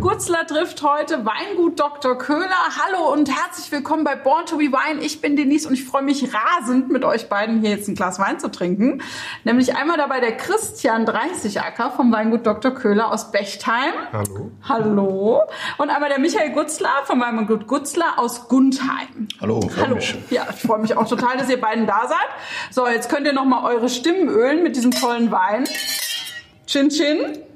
Gutzler trifft heute Weingut Dr. Köhler. Hallo und herzlich willkommen bei Born to be Wine. Ich bin Denise und ich freue mich rasend, mit euch beiden hier jetzt ein Glas Wein zu trinken. Nämlich einmal dabei der Christian 30 Acker vom Weingut Dr. Köhler aus Bechtheim. Hallo. Hallo. Und einmal der Michael Gutzler vom Weingut Gutzler aus Gundheim. Hallo, Hallo. mich. Ja, ich freue mich auch total, dass ihr beiden da seid. So, jetzt könnt ihr noch mal eure Stimmen ölen mit diesem tollen Wein. Chin Chin.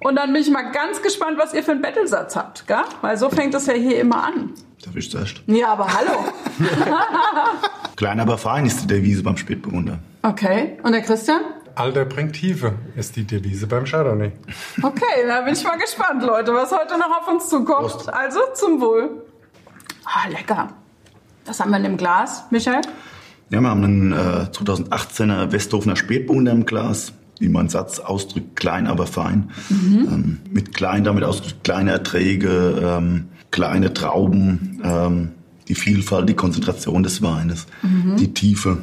Und dann bin ich mal ganz gespannt, was ihr für einen Bettelsatz habt, gell? Weil so fängt das ja hier immer an. Darf ich zuerst? Ja, aber hallo. Klein, aber fein ist die Devise beim Spätburgunder. Okay. Und der Christian? Alter bringt Tiefe ist die Devise beim Chardonnay. Okay, da bin ich mal gespannt, Leute, was heute noch auf uns zukommt. Prost. Also zum Wohl. Ah, lecker. Was haben wir in dem Glas, Michael? Ja, wir haben einen äh, 2018er Westhofener Spätburgunder im Glas. Wie mein Satz ausdrückt, klein, aber fein. Ähm, mit klein damit ausgedrückt kleine Erträge, ähm, kleine Trauben, ähm, die Vielfalt, die Konzentration des Weines, die Tiefe,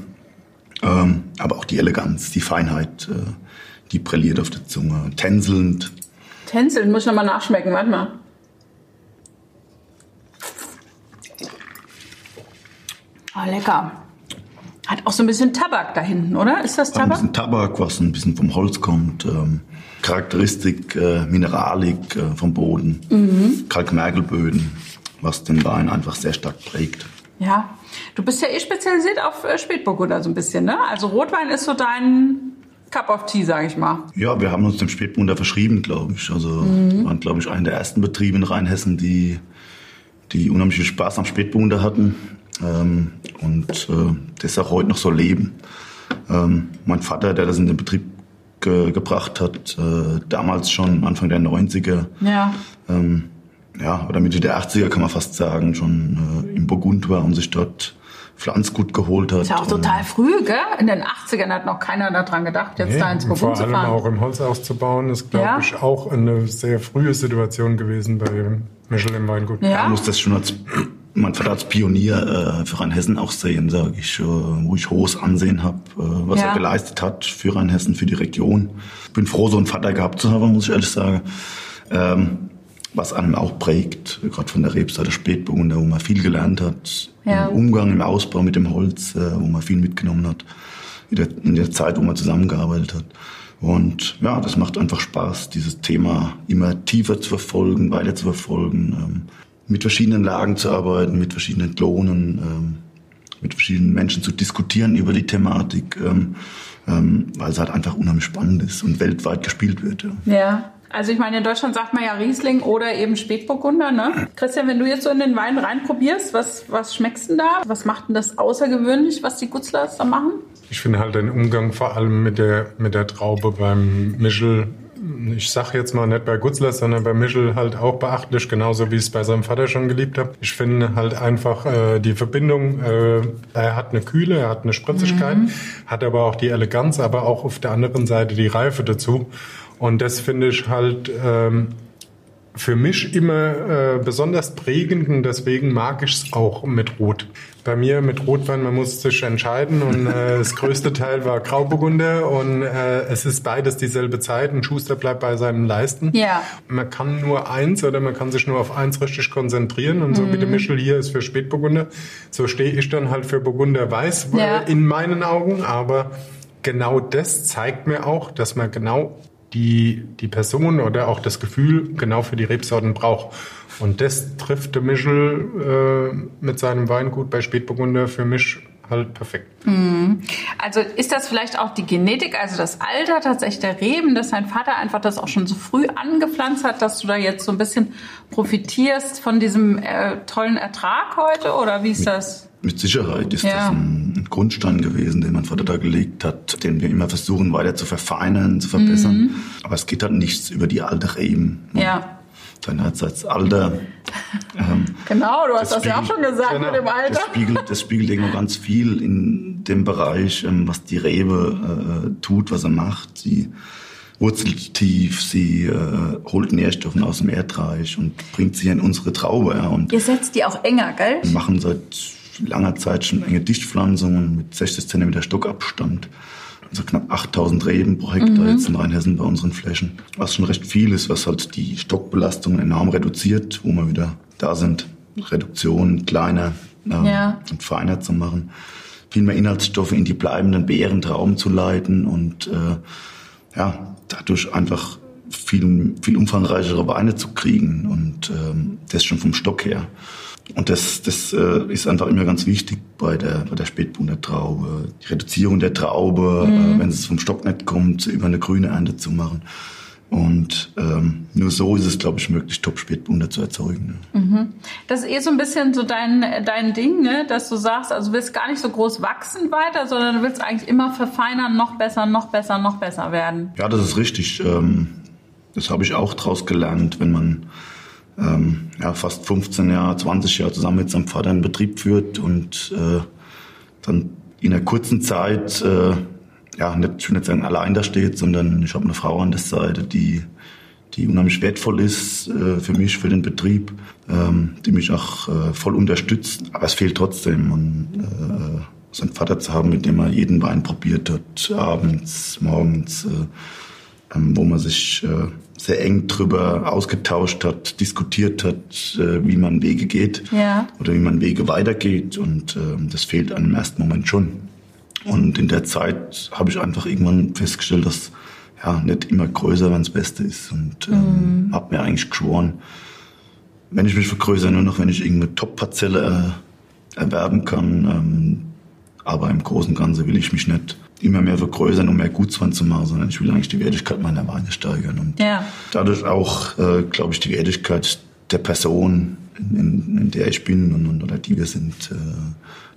ähm, aber auch die Eleganz, die Feinheit, äh, die brilliert auf der Zunge. Tänzelnd, Tänzeln, muss ich noch mal nachschmecken, warte mal. Ah, lecker. Hat auch so ein bisschen Tabak da hinten, oder? Ist das Ein Tabak? bisschen Tabak, was ein bisschen vom Holz kommt. Ähm, Charakteristik, äh, Mineralik äh, vom Boden. Mhm. Kalkmergelböden, was den Wein einfach sehr stark prägt. Ja. Du bist ja eh spezialisiert auf äh, Spätburgunder so ein bisschen, ne? Also Rotwein ist so dein Cup of Tea, sag ich mal. Ja, wir haben uns dem Spätburgunder verschrieben, glaube ich. Also Mhm. wir waren, glaube ich, einer der ersten Betriebe in Rheinhessen, die, die unheimlich viel Spaß am Spätburgunder hatten. Ähm, und äh, das auch heute noch so leben. Ähm, mein Vater, der das in den Betrieb ge gebracht hat, äh, damals schon Anfang der 90er, Ja. ähm, ja, oder Mitte der 80er kann man fast sagen, schon äh, im Burgund war und sich dort Pflanzgut geholt hat. Ist ja auch total früh, gell? In den 80ern hat noch keiner daran gedacht, jetzt da ins und vor Burgund zu allem fahren. auch im Holz auszubauen, ist, glaube Ja. ich, auch eine sehr frühe Situation gewesen bei Michel im Weingut. Ja. Ich muss das schon als, mein Vater als Pionier äh, für Rheinhessen auch sehen, sage ich, äh, wo ich hohes Ansehen habe, äh, was Ja. er geleistet hat für Rheinhessen, für die Region. Bin froh, so einen Vater gehabt zu haben, muss ich ehrlich sagen. Ähm, was einem auch prägt, gerade von der Rebsorte Spätburgunder, wo man viel gelernt hat, Ja. im Umgang, im Ausbau mit dem Holz, äh, wo man viel mitgenommen hat, in der, in der Zeit, wo man zusammengearbeitet hat. Und ja, das macht einfach Spaß, dieses Thema immer tiefer zu verfolgen, weiter zu verfolgen, ähm, mit verschiedenen Lagen zu arbeiten, mit verschiedenen Klonen, ähm, mit verschiedenen Menschen zu diskutieren über die Thematik, ähm, ähm, weil es halt einfach unheimlich spannend ist und weltweit gespielt wird. Ja. Ja. Also ich meine, in Deutschland sagt man ja Riesling oder eben Spätburgunder, ne? Christian, wenn du jetzt so in den Wein reinprobierst, was, was schmeckst denn da? Was macht denn das außergewöhnlich, was die Gutzlers da machen? Ich finde halt den Umgang vor allem mit der, mit der Traube beim Michel, ich sag jetzt mal nicht bei Gutzlers, sondern bei Michel halt auch beachtlich, genauso wie ich es bei seinem Vater schon geliebt habe. Ich finde halt einfach äh, die Verbindung, äh, er hat eine Kühle, er hat eine Spritzigkeit, hat aber auch die Eleganz, aber auch auf der anderen Seite die Reife dazu. Und das finde ich halt ähm, für mich immer äh, besonders prägend und deswegen mag ich es auch mit Rot. Bei mir mit Rotwein, man muss sich entscheiden und äh, das größte Teil war Grauburgunder und äh, es ist beides dieselbe Zeit und Schuster bleibt bei seinem Leisten. Ja. Man kann nur eins oder man kann sich nur auf eins richtig konzentrieren und so wie der Michel hier ist für Spätburgunder, so stehe ich dann halt für Burgunder Weiß äh, Ja. in meinen Augen, aber genau das zeigt mir auch, dass man genau die, die Person oder auch das Gefühl genau für die Rebsorten braucht. Und das trifft der Michel äh, mit seinem Weingut bei Spätburgunder für mich halt perfekt. Also ist das vielleicht auch die Genetik, also das Alter tatsächlich der Reben, dass dein Vater einfach das auch schon so früh angepflanzt hat, dass du da jetzt so ein bisschen profitierst von diesem äh, tollen Ertrag heute oder wie ist das? Mit Sicherheit ist Ja. das ein Grundstein gewesen, den mein Vater da gelegt hat, den wir immer versuchen weiter zu verfeinern, zu verbessern. Aber es geht halt nichts über die alte Reben. Ja, Seinerseits Alter. Ähm, genau, du hast das, Das ja auch schon gesagt genau, mit dem Alter. das spiegelt, das spiegelt irgendwo ganz viel in dem Bereich, ähm, was die Rebe äh, tut, was er macht. Sie wurzelt tief, sie äh, holt Nährstoffe aus dem Erdreich und bringt sie in unsere Traube. Ja, und Ihr setzt die auch enger, gell? wir machen seit langer Zeit schon enge Dichtpflanzungen mit 60 cm Stockabstand. Also knapp 8000 Reben pro Hektar mhm. jetzt in Rheinhessen bei unseren Flächen. Was schon recht viel ist, was halt die Stockbelastung enorm reduziert, wo wir wieder da sind, Reduktion kleiner äh, ja. und feiner zu machen. Viel mehr Inhaltsstoffe in die bleibenden Beerentrauben zu leiten und äh, ja, dadurch einfach viel, viel umfangreichere Weine zu kriegen und ähm, das schon vom Stock her. Und das, das äh, ist einfach immer ganz wichtig bei der, bei der Spätburgunder Traube. Die Reduzierung der Traube, mhm. äh, wenn es vom Stock nicht kommt, über eine grüne Ernte zu machen. Und ähm, nur so ist es, glaube ich, möglich, Top-Spätburgunder zu erzeugen. Ne? Mhm. Das ist eh so ein bisschen so dein, dein Ding, ne? dass du sagst, also du willst gar nicht so groß wachsen weiter, sondern du willst eigentlich immer verfeinern, noch besser, noch besser, noch besser werden. Ja, das ist richtig. Ähm, das habe ich auch draus gelernt, wenn man ähm, ja, fast 15 Jahre, 20 Jahre zusammen mit seinem Vater einen Betrieb führt und äh, dann in einer kurzen Zeit, äh, ja, nicht, ich will nicht sagen allein da steht, sondern ich habe eine Frau an der Seite, die, die unheimlich wertvoll ist äh, für mich, für den Betrieb, ähm, die mich auch äh, voll unterstützt. Aber es fehlt trotzdem. Und, äh, so einen Vater zu haben, mit dem er jeden Wein probiert hat, abends, morgens, äh, ähm, wo man sich äh, sehr eng drüber ausgetauscht hat, diskutiert hat, äh, wie man Wege geht ja. oder wie man Wege weitergeht. Und äh, das fehlt einem ersten Moment schon. Und in der Zeit habe ich einfach irgendwann festgestellt, dass ja nicht immer größer, wenn das Beste ist. Und ähm, mhm. habe mir eigentlich geschworen, wenn ich mich vergrößere, nur noch wenn ich irgendeine Top-Parzelle äh, erwerben kann. Ähm, aber im Großen und Ganzen will ich mich nicht immer mehr vergrößern, um mehr Gutswein zu machen, sondern ich will eigentlich die Wertigkeit meiner Weine steigern und ja. dadurch auch, äh, glaube ich, die Wertigkeit der Person, in, in, in, der ich bin und, und oder die wir sind, äh,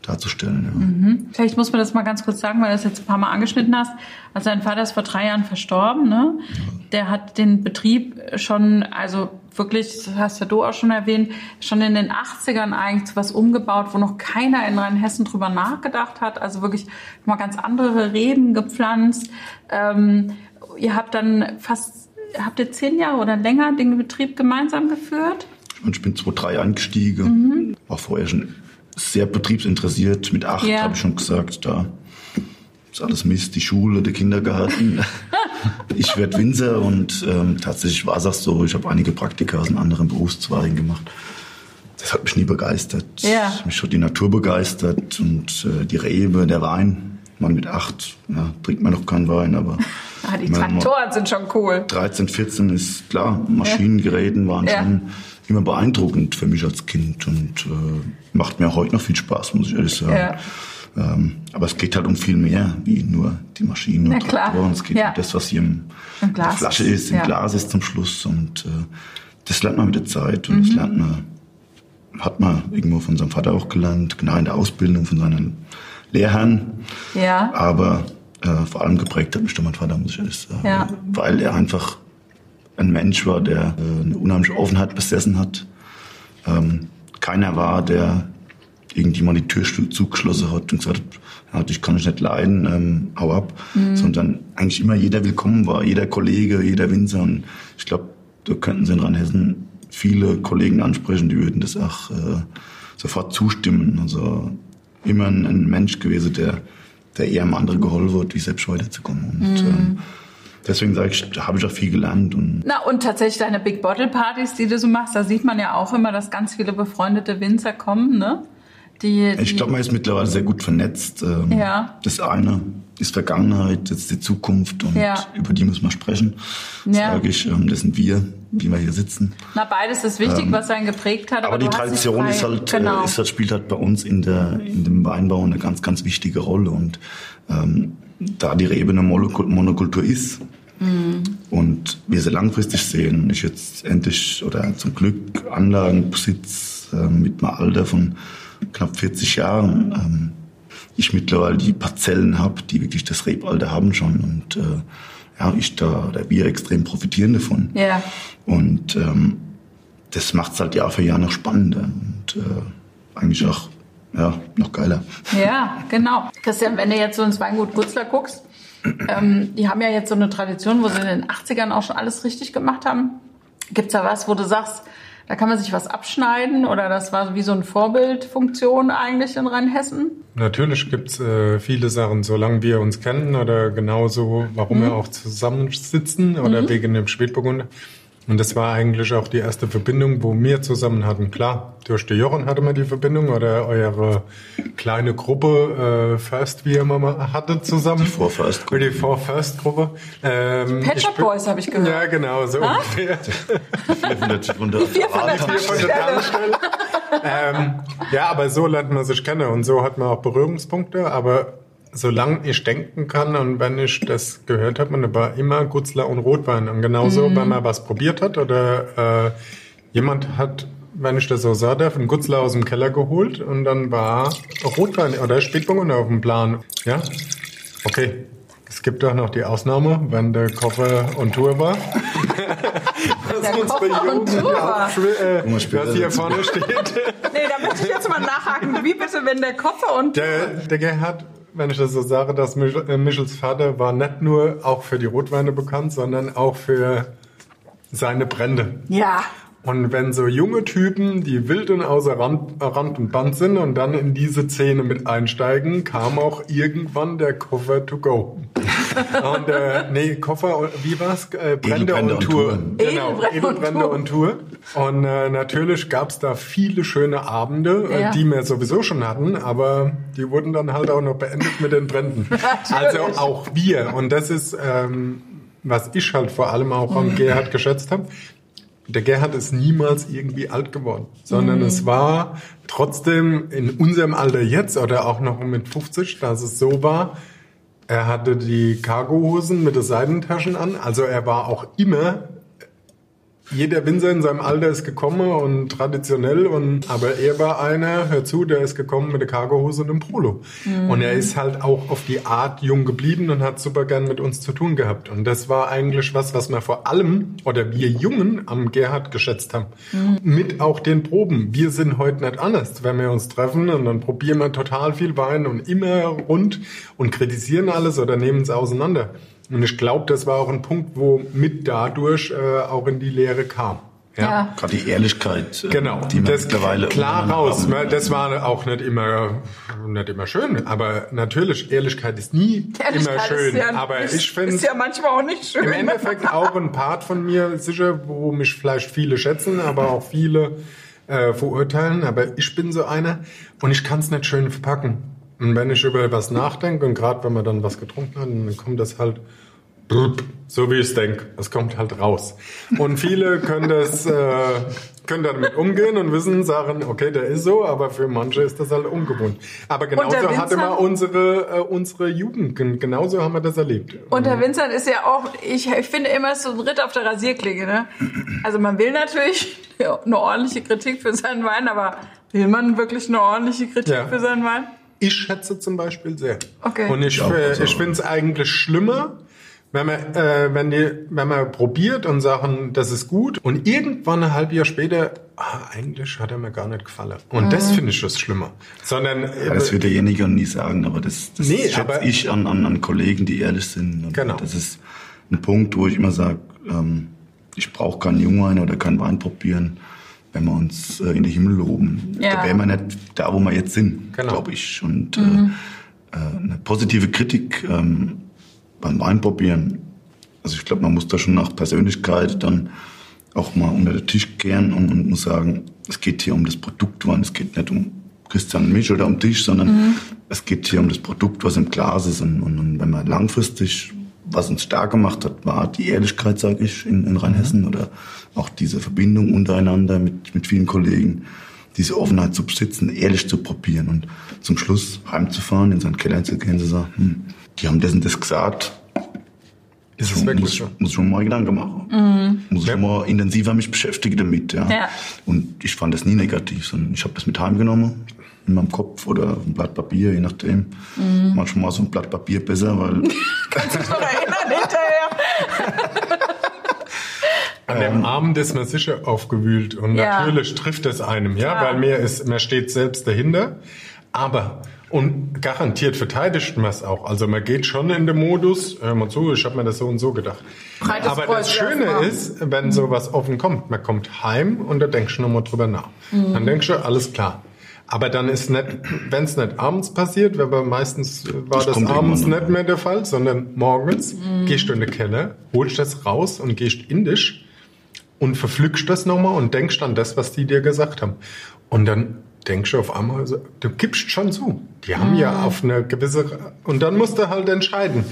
darzustellen. Ja. Mhm. Vielleicht muss man das mal ganz kurz sagen, weil du das jetzt ein paar Mal angeschnitten hast. Also dein Vater ist vor drei Jahren verstorben. Ne? Ja. Der hat den Betrieb schon, also wirklich, das hast ja du auch schon erwähnt, schon in den 80ern eigentlich zu was umgebaut, wo noch keiner in Rheinhessen drüber nachgedacht hat. Also wirklich mal ganz andere Reben gepflanzt. Ähm, ihr habt dann fast, habt ihr zehn Jahre oder länger den Betrieb gemeinsam geführt? Ich bin 2003 eingestiegen, mhm. war vorher schon sehr betriebsinteressiert. Mit acht ja. habe ich schon gesagt, da ist alles Mist, die Schule, der Kindergarten. ich werde Winzer und ähm, tatsächlich war es auch so. Ich habe einige Praktika aus anderen Berufszweigen gemacht. Das hat mich nie begeistert. Ja. Mich hat die Natur begeistert und äh, die Rebe, der Wein. Man mit acht ja, trinkt man noch keinen Wein, aber ah, die Traktoren sind schon cool. 13, 14 ist klar. Maschinengeräten waren ja. schon immer beeindruckend für mich als Kind und äh, macht mir heute noch viel Spaß, muss ich ehrlich sagen. Ja. Ähm, aber es geht halt um viel mehr wie nur die Maschinen und Traktoren. Es geht ja. um das, was hier im, in der Flasche ist, im ja. Glas ist zum Schluss. Und äh, das lernt man mit der Zeit und mhm. das lernt man, hat man irgendwo von seinem Vater auch gelernt, genau in der Ausbildung von seinen Lehrherren. Ja. Aber äh, vor allem geprägt hat mich der mein Vater, muss ich ehrlich sagen. Ja. Weil er einfach ein Mensch war, der äh, eine unheimliche Offenheit besessen hat. Ähm, keiner war, der irgendjemand die Tür zugeschlossen hat und gesagt hat, ja, dich kann ich nicht leiden, ähm, hau ab. Mhm. Sondern eigentlich immer jeder willkommen war, jeder Kollege, jeder Winzer. Und ich glaube, da könnten Sie in Rheinhessen viele Kollegen ansprechen, die würden das auch äh, sofort zustimmen. Also immer ein, ein Mensch gewesen, der, der eher einem anderen geholfen hat, wie selbst weiterzukommen. Und, mhm. ähm, deswegen sage ich, da habe ich auch viel gelernt. Und Na und tatsächlich deine Big Bottle Partys, die du so machst, da sieht man ja auch immer, dass ganz viele befreundete Winzer kommen, ne? Die, die ich glaube, man ist mittlerweile sehr gut vernetzt. Ähm, ja. Das eine ist Vergangenheit, das ist die Zukunft und ja. über die muss man sprechen. Ja. Sage ich, ähm, das sind wir, wie wir hier sitzen. Na, beides ist wichtig, ähm, was einen geprägt hat. Aber, aber die Tradition ist halt, äh, genau. ist halt, spielt halt bei uns in der, in dem Weinbau eine ganz, ganz wichtige Rolle und ähm, da die Rebe eine Monokultur ist, Mhm. Und wir sie langfristig sehen, ich jetzt endlich oder zum Glück Anlagenbesitz äh, mit einem Alter von knapp 40 Jahren, ähm, ich mittlerweile die Parzellen habe, die wirklich das Rebalter haben schon und äh, ja, ich da oder wir extrem profitieren davon. Ja. Und ähm, das macht es halt Jahr für Jahr noch spannender und äh, eigentlich auch ja, noch geiler. Ja, genau. Christian, wenn du jetzt so ins Weingut Gutzler guckst, ähm, die haben ja jetzt so eine Tradition, wo sie in den 80ern auch schon alles richtig gemacht haben. Gibt's da was, wo du sagst, Da kann man sich was abschneiden oder das war wie so eine Vorbildfunktion eigentlich in Rheinhessen? Natürlich gibt's äh, viele Sachen, solange wir uns kennen oder genauso, warum wir auch zusammensitzen oder wegen dem Spätburgunder. Und das war eigentlich auch die erste Verbindung, wo wir zusammen hatten. Klar, durch die Jochen hatte man die Verbindung oder eure kleine Gruppe äh, First, wie ihr immer mal hattet zusammen. Die Four First Gruppe. Die Four First Gruppe. Ähm, Pet Shop Boys habe ich gehört. Ja, genau, so ungefähr. Von der, von der vier von der Beratung. Hier von der Tankstelle. ähm, ja, aber so lernt man sich kennen und so hat man auch Berührungspunkte. Aber solange ich denken kann und wenn ich das gehört habe, man war immer Gutzler und Rotwein. Und genauso, wenn man was probiert hat oder äh, jemand hat, wenn ich das so sagen darf, einen Gutzler aus dem Keller geholt und dann war Rotwein oder Spätburgunder auf dem Plan. Ja, okay. Es gibt doch noch die Ausnahme, wenn der Koffer on Tour war. Der Koffer on Tour war. Äh, was hier vorne steht. Nee, da möchte ich jetzt mal nachhaken. Wie bitte, wenn der Koffer und Der, der Gerhard, wenn ich das so sage, dass Mich- äh, Michels Vater war nicht nur auch für die Rotweine bekannt, sondern auch für seine Brände. ja, Und wenn so junge Typen, die wild und außer Rand, Rand und Band sind und dann in diese Szene mit einsteigen, kam auch irgendwann der Koffer to go. und äh, nee, Koffer, wie war's? Äh, Brände, Edelbrände und und Tour. Touren. Genau, Edelbrände und Tour. und Tour. Und äh, natürlich gab's da viele schöne Abende, Ja. äh, die wir sowieso schon hatten, aber die wurden dann halt auch noch beendet mit den Bränden. also auch wir. Und das ist, ähm, was ich halt vor allem auch am Gerhard geschätzt habe. Der Gerhard ist niemals irgendwie alt geworden, sondern es war trotzdem in unserem Alter jetzt oder auch noch mit 50, dass es so war, er hatte die Cargohosen mit den Seidentaschen an, also er war auch immer jeder Winzer in seinem Alter ist gekommen und traditionell und aber er war einer, hör zu, der ist gekommen mit der Cargohose und einem Polo. Und er ist halt auch auf die Art jung geblieben und hat super gern mit uns zu tun gehabt. Und das war eigentlich was, was wir vor allem oder wir Jungen am Gerhard geschätzt haben. Mit auch den Proben. Wir sind heute nicht anders, wenn wir uns treffen und dann probieren wir total viel Wein und immer rund und kritisieren alles oder nehmen es auseinander. Und ich glaube, das war auch ein Punkt, wo mit dadurch äh, auch in die Lehre kam. Ja. Gerade die Ehrlichkeit, äh, Genau, die das mittlerweile klar raus. haben. Das war auch nicht immer, nicht immer schön, aber natürlich Ehrlichkeit ist nie Ehrlichkeit immer schön. ist ja, aber ist, ich finde ist ja manchmal auch nicht schön. im Endeffekt auch ein Part von mir sicher, wo mich vielleicht viele schätzen, aber auch viele äh, verurteilen. Aber ich bin so einer und ich kann es nicht schön verpacken. Und wenn ich über was nachdenke und gerade wenn man dann was getrunken hat, dann kommt das halt so wie ich es denke. Das kommt halt raus. Und viele können das äh, können damit umgehen und wissen, sagen, okay, der ist so, aber für manche ist das halt ungewohnt. Aber genauso hatte man unsere äh, unsere Jugend. Gen- Genauso haben wir das erlebt. Und der Vincent ist ja auch, ich, ich finde immer es so ein Ritt auf der Rasierklinge. Ne? Also man will natürlich eine ordentliche Kritik für seinen Wein, aber will man wirklich eine ordentliche Kritik Ja. für seinen Wein? Ich schätze zum Beispiel sehr. Okay. Und ich, Ich äh, also- ich finde es eigentlich schlimmer, wenn man, äh, wenn, die, wenn man probiert und sagen, das ist gut und irgendwann ein halbes Jahr später, ah, eigentlich hat er mir gar nicht gefallen. Und Mhm. das finde ich das Schlimmer. Sondern äh, Ja, das wird derjenige nie sagen, aber das, das Nee, schätze aber- ich an, an, an Kollegen, die ehrlich sind. Und Genau. Das ist ein Punkt, wo ich immer sage, ähm, ich brauche keinen Jungwein oder keinen Wein probieren, wenn wir uns äh, in den Himmel loben. Ja. Da wären wir nicht da, wo wir jetzt sind, Genau. glaube ich. Und äh, äh, eine positive Kritik ähm, beim Wein probieren. Also ich glaube, man muss da schon nach Persönlichkeit dann auch mal unter den Tisch kehren und, und muss sagen, es geht hier um das Produkt, Wein, es geht nicht um Christian und mich oder um dich, sondern es geht hier um das Produkt, was im Glas ist. Und, und, und wenn man langfristig, was uns stark gemacht hat, war die Ehrlichkeit, sage ich, in, in Rheinhessen oder auch diese Verbindung untereinander mit, mit vielen Kollegen, diese Offenheit zu besitzen, ehrlich zu probieren und zum Schluss heimzufahren, in seinen Keller zu gehen und zu sagen, hm, die haben das und das gesagt, ist es wirklich muss, so. muss schon mal Gedanken machen. Muss Ja. schon mal intensiver mich beschäftigen damit, ja. Ja. Und ich fand das nie negativ, sondern ich habe das mit heimgenommen, in meinem Kopf oder auf ein Blatt Papier, je nachdem. Manchmal war so ein Blatt Papier besser, weil Kannst du dich noch erinnern hinterher? An dem Abend ist man sicher aufgewühlt und Ja. natürlich trifft es einem, ja, Klar. weil mir ist, man steht selbst dahinter. Aber, Und garantiert verteidigt man es auch. Also man geht schon in den Modus, hör mal zu, ich habe mir das so und so gedacht. Breites Aber Kreuz das Schöne erstmal. ist, wenn sowas offen kommt, man kommt heim und da denkst du nochmal drüber nach. Mhm. Dann denkst du, alles klar. Aber dann ist nicht, wenn es nicht abends passiert, aber meistens äh, war Das das, abends nicht mehr der Fall, sondern morgens Mhm. gehst du in den Keller, holst das raus und gehst in dich und verpflückst das nochmal und denkst an das, was die dir gesagt haben. Und dann denkst du auf einmal, du gibst schon zu. Die haben Mhm. ja auf eine gewisse, und dann musst du halt entscheiden.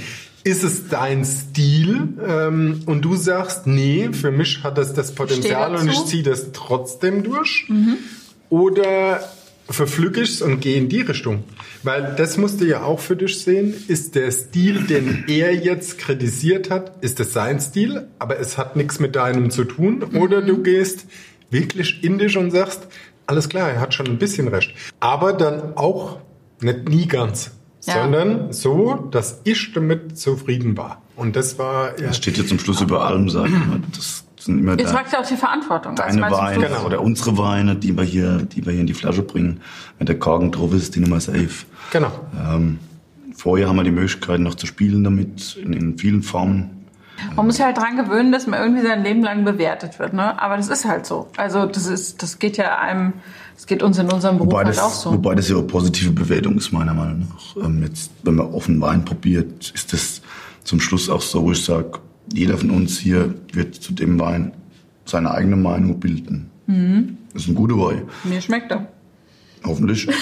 Ist es dein Stil? Ähm, und du sagst, nee, für mich hat das das Potenzial und ich ziehe das trotzdem durch. Oder es und gehe in die Richtung? Weil das musst du ja auch für dich sehen. Ist der Stil, den er jetzt kritisiert hat, ist es sein Stil, aber es hat nichts mit deinem zu tun? Oder du gehst wirklich in dich und sagst, alles klar, er hat schon ein bisschen recht. Aber dann auch nicht nie ganz. Ja. Sondern so, dass ich damit zufrieden war. Und das war ja, Das steht jetzt zum Schluss über allem, sag ich mal. Das sind immer Ihr da- tragt ja auch die Verantwortung. Also deine du, Weine Fluss- oder unsere Weine, die wir hier, die wir hier in die Flasche bringen. Wenn der Korken drauf ist, die Nummer safe. genau. Ähm, vorher haben wir die Möglichkeit noch zu spielen damit in, in vielen Formen. Man muss sich halt dran gewöhnen, dass man irgendwie sein Leben lang bewertet wird, ne? Aber das ist halt so. Also das ist, das geht ja einem, das geht uns in unserem Beruf Wobei halt das, auch so. wobei das ja auch positive Bewertung ist, meiner Meinung nach. Ähm, jetzt, wenn man offen Wein probiert, ist das zum Schluss auch so, wo ich sage, jeder von uns hier wird zu dem Wein seine eigene Meinung bilden. Mhm. Das ist ein guter Wein. Mir schmeckt er. Hoffentlich.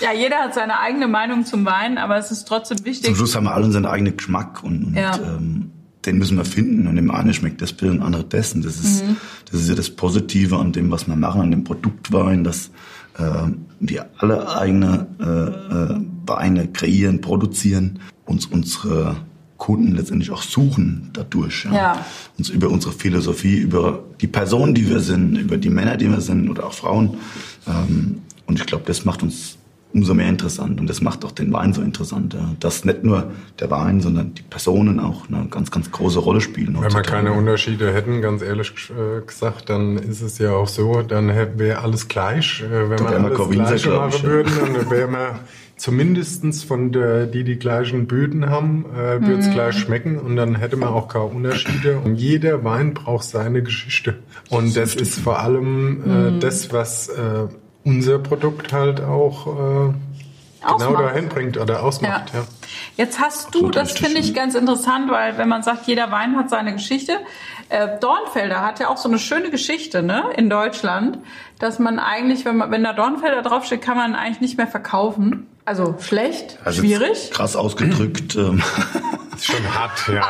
Ja, jeder hat seine eigene Meinung zum Wein, aber es ist trotzdem Zum wichtig. Schluss haben wir alle seinen eigenen Geschmack und, und Ja. ähm, den müssen wir finden. Und dem einen schmeckt das Bier, dem anderen dessen. Das ist, Mhm. das ist ja das Positive an dem, was wir machen, an dem Produktwein, dass äh, wir alle eigene äh, äh, Weine kreieren, produzieren, uns unsere Kunden letztendlich auch suchen dadurch. Ja. Uns über unsere Philosophie, über die Personen, die wir sind, über die Männer, die wir sind oder auch Frauen. Ähm, und ich glaube, das macht uns umso mehr interessant und das macht auch den Wein so interessant. Ja. Dass nicht nur der Wein, sondern die Personen auch eine ganz, ganz große Rolle spielen. Wenn wir keine Unterschiede hätten, ganz ehrlich äh, gesagt, dann ist es ja auch so, dann wäre alles gleich. Äh, Wenn Da wir alles Gleiche glaub machen ich, ja. würden, dann wären wir zumindestens von der, die die gleichen Böden haben, äh, würde Mhm. es gleich schmecken und dann hätte man auch keine Unterschiede. Und jeder Wein braucht seine Geschichte. Und das ist vor allem äh, Mhm. das, was äh, unser Produkt halt auch äh, genau dahin bringt oder ausmacht. Ja. Ja. Jetzt hast du, Absolut das finde ich ganz interessant, weil wenn man sagt, jeder Wein hat seine Geschichte. Äh, Dornfelder hat ja auch so eine schöne Geschichte, ne, in Deutschland, dass man eigentlich, wenn man, wenn da Dornfelder draufsteht, kann man eigentlich nicht mehr verkaufen. Also schlecht, Also schwierig. Krass ausgedrückt. ähm, Ist schon hart, ja.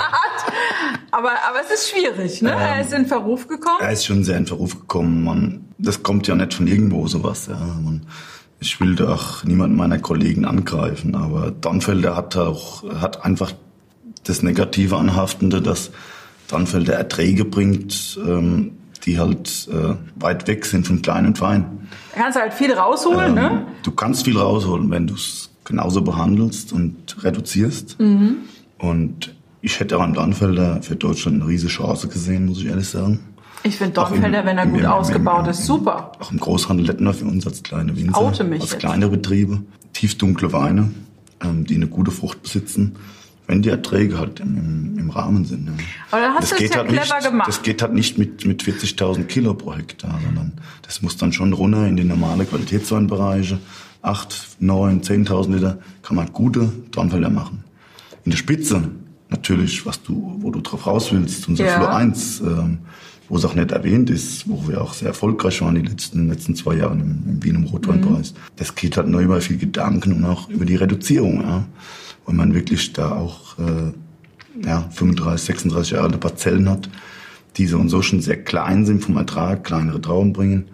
Aber, aber es ist schwierig, ne? er ist in Verruf gekommen. Er ist schon sehr in Verruf gekommen. Man, das kommt ja nicht von irgendwo sowas. Ja. Man, ich will da auch niemanden meiner Kollegen angreifen, aber Dornfelder hat auch hat einfach das Negative anhaftende, dass Dornfelder Erträge bringt, ähm, die halt äh, weit weg sind von klein und fein. Da kannst du halt viel rausholen, ne? Ähm, Du kannst viel rausholen, wenn du es genauso behandelst und reduzierst. Mhm. Und ich hätte auch an Dornfelder für Deutschland eine riesige Chance gesehen, muss ich ehrlich sagen. Ich finde Auch im- Dornfelder, wenn er gut im- ausgebaut im- ist, super. Auch im Großhandel hätten wir für uns als kleine Winzer, als jetzt. kleine Betriebe, tiefdunkle Weine, ähm, die eine gute Frucht besitzen, wenn die Erträge halt im, im, Rahmen sind. Ja. Aber da hast das du es geht ja halt clever nicht, gemacht. Das geht halt nicht mit, mit 40.000 Kilo pro Hektar, sondern das muss dann schon runter in die normale Qualitätsweinbereiche. 8, 9, 10.000 Liter kann man gute Dornfelder machen. In der Spitze natürlich, was du, wo du drauf raus willst, unser Ja. Flur 1, ähm, wo es auch nicht erwähnt ist, wo wir auch sehr erfolgreich waren die letzten, letzten zwei Jahre im, im Wien im Rotweinpreis. Mhm. Das geht halt nur über viel Gedanken und auch über die Reduzierung, ja. Und man wirklich da auch, äh, ja, 35, 36 Jahre alte Parzellen hat, die so und so schon sehr klein sind vom Ertrag, kleinere Trauben bringen.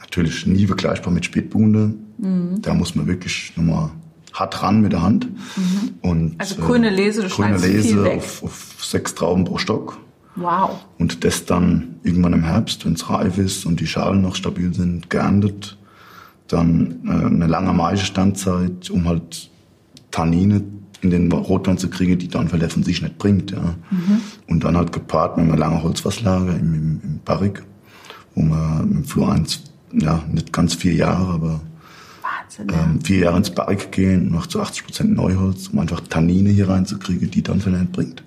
Natürlich nie vergleichbar mit Spätburgunder. Mhm. Da muss man wirklich nochmal hart ran mit der Hand. Und, Also grüne Lese, du grüne Lese auf, auf sechs Trauben pro Stock. Wow. Und das dann irgendwann im Herbst, wenn es reif ist und die Schalen noch stabil sind, geerntet. Dann äh, eine lange Maischestandzeit, um halt Tannine in den Rotwein zu kriegen, die Dornfelder von sich nicht bringt. Ja. Und dann halt gepaart mit einem langen Holzfasslager im, im, im Barrik, wo man mit dem Flur 1, ja, nicht ganz vier Jahre, aber 18, ja. ähm, vier Jahre ins Barrik gehen, noch zu 80 Prozent Neuholz, um einfach Tannine hier reinzukriegen, die Donfeld entbringt.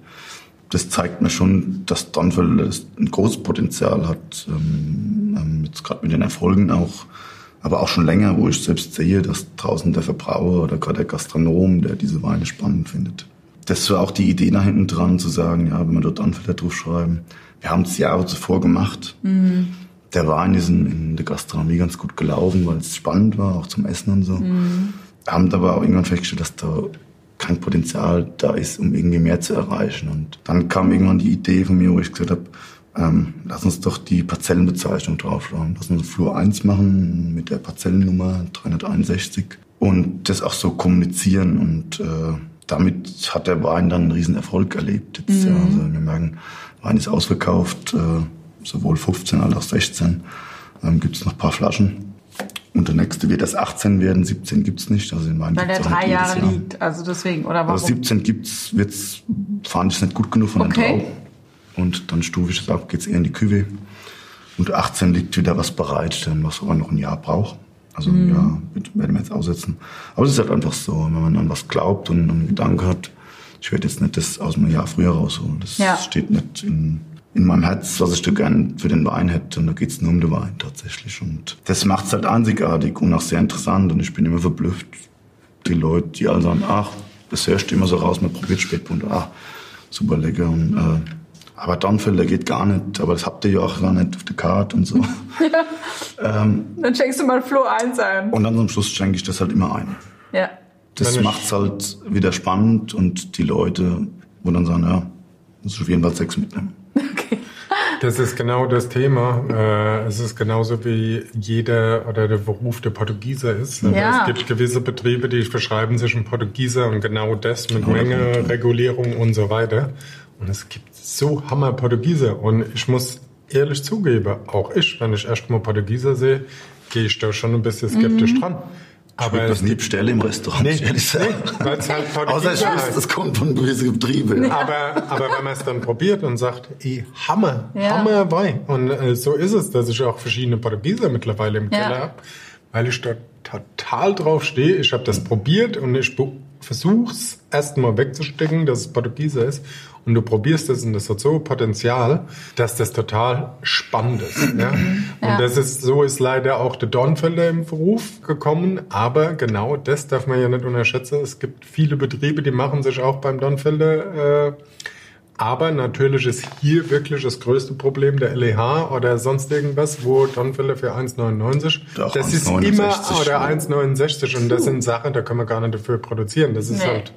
Das zeigt mir schon, dass Donfeld ein großes Potenzial hat, ähm, ähm, jetzt gerade mit den Erfolgen auch, aber auch schon länger, wo ich selbst sehe, dass draußen der Verbraucher oder gerade der Gastronom, der diese Weine spannend findet. Das war auch die Idee da hinten dran, zu sagen, ja, wenn wir dort Donfelder draufschreiben, wir haben es Jahre zuvor gemacht. Mhm. Der Wein ist in, in, der Gastronomie ganz gut gelaufen, weil es spannend war, auch zum Essen und so. Mhm. Haben aber auch irgendwann festgestellt, dass da kein Potenzial da ist, um irgendwie mehr zu erreichen. Und dann kam irgendwann die Idee von mir, wo ich gesagt habe, ähm, lass uns doch die Parzellenbezeichnung draufschreiben. Lass uns Flur 1 machen mit der Parzellennummer 361 und das auch so kommunizieren. Und äh, damit hat der Wein dann einen riesen Erfolg erlebt. Jetzt, mhm. ja, also wir merken, Wein ist ausverkauft, äh, sowohl 15 als auch 16. Ähm, Gibt es noch ein paar Flaschen. Und der nächste wird erst 18 werden, 17 gibt's nicht. Also den Wein Weil der drei Jahre Jahr. liegt, also deswegen, oder warum? Also 17 gibt's, wird's, fand ich nicht gut genug von okay. den Trauben. Und dann stufe ich es ab, geht's eher in die Küve. Und 18 liegt wieder was bereit, was aber noch ein Jahr braucht. Also mhm. ein Jahr werden wir jetzt aussetzen. Aber es ist halt einfach so, wenn man an was glaubt und einen Gedanken hat, ich werde jetzt nicht das aus einem Jahr früher rausholen. Das ja. steht nicht in, in meinem Herz, was ich da gerne für den Wein hätte. Und da geht's nur um den Wein tatsächlich. Und das macht's halt einzigartig und auch sehr interessant. Und ich bin immer verblüfft. Die Leute, die alle sagen, ach, das hörst du immer so raus, man probiert Spätbund, ach, super lecker. Und äh, aber Dornfelder geht gar nicht, aber das habt ihr ja auch gar nicht auf der Karte und so. ja. ähm, dann schenkst du mal Flo 1 ein. Und dann zum Schluss schenke ich das halt immer ein. Ja. Das macht's halt wieder spannend und die Leute, wo dann sagen, ja, muss ich auf jeden Fall sechs mitnehmen. Okay. Das ist genau das Thema. Äh, es ist genauso wie jeder oder der Beruf der Portugieser ist. Ja. Es gibt gewisse Betriebe, die verschreiben sich einen Portugieser und genau das mit Menge, Regulierung und so weiter. Und es gibt so Hammer Portugieser. Und ich muss ehrlich zugeben, auch ich, wenn ich erst mal Portugieser sehe, gehe ich da schon ein bisschen skeptisch mhm. dran. Aber ich das nie bestellen im Restaurant, nee, ehrlich sagen. Nee, halt Außer ich weiß, das kommt von gewissen Betrieben. Ja. Aber, aber wenn man es dann probiert und sagt, ey, Hammer, ja. Hammer Wein. Und äh, so ist es, dass ich auch verschiedene Portugieser mittlerweile im ja. Keller habe, weil ich da total drauf stehe. Ich habe das probiert und ich versuche es erstmal wegzustecken, dass es Portugieser ist und du probierst es und das hat so Potenzial, dass das total spannend ist. Ja? ja. Und das ist, so ist leider auch der Dornfelder im Beruf gekommen, aber genau das darf man ja nicht unterschätzen. Es gibt viele Betriebe, die machen sich auch beim Dornfelder äh, aber natürlich ist hier wirklich das größte Problem der LEH oder sonst irgendwas, wo Tonfälle für 1,99. Das ist immer oder 1,69 und das sind Sachen, da können wir gar nicht dafür produzieren. Das ist nee. halt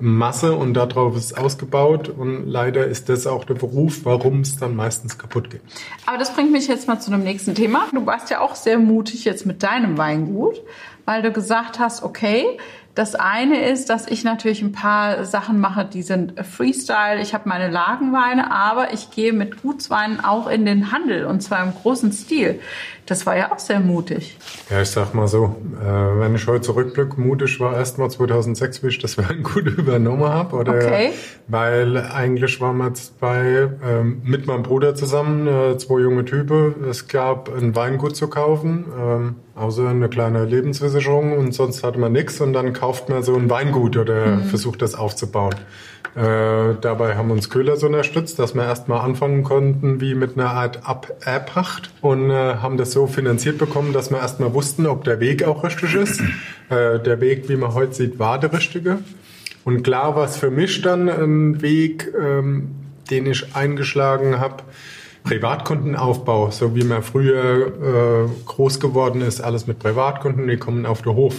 Masse und darauf ist ausgebaut und leider ist das auch der Beruf, warum es dann meistens kaputt geht. Aber das bringt mich jetzt mal zu einem nächsten Thema. Du warst ja auch sehr mutig jetzt mit deinem Weingut, weil du gesagt hast, okay, das eine ist, dass ich natürlich ein paar Sachen mache, die sind Freestyle. Ich habe meine Lagenweine, aber ich gehe mit Gutsweinen auch in den Handel und zwar im großen Stil. Das war ja auch sehr mutig. Ja, ich sag mal so, äh, wenn ich heute zurückblicke, mutig war erst mal 2006, wie ich das Weingut übernommen habe. Oder okay. Weil eigentlich waren wir zwei ähm, mit meinem Bruder zusammen, äh, zwei junge Typen. Es gab ein Weingut zu kaufen, ähm, außer eine kleine Lebensversicherung und sonst hatte man nichts und dann kauft man so ein Weingut oder mhm. versucht das aufzubauen. Äh, dabei haben uns Köhler so unterstützt, dass wir erstmal anfangen konnten wie mit einer Art Erpacht und äh, haben das so finanziert bekommen, dass wir erstmal wussten, ob der Weg auch richtig ist. Äh, der Weg, wie man heute sieht, war der richtige. Und klar war es für mich dann ein Weg, ähm, den ich eingeschlagen habe. Privatkundenaufbau, so wie man früher äh, groß geworden ist, alles mit Privatkunden, die kommen auf den Hof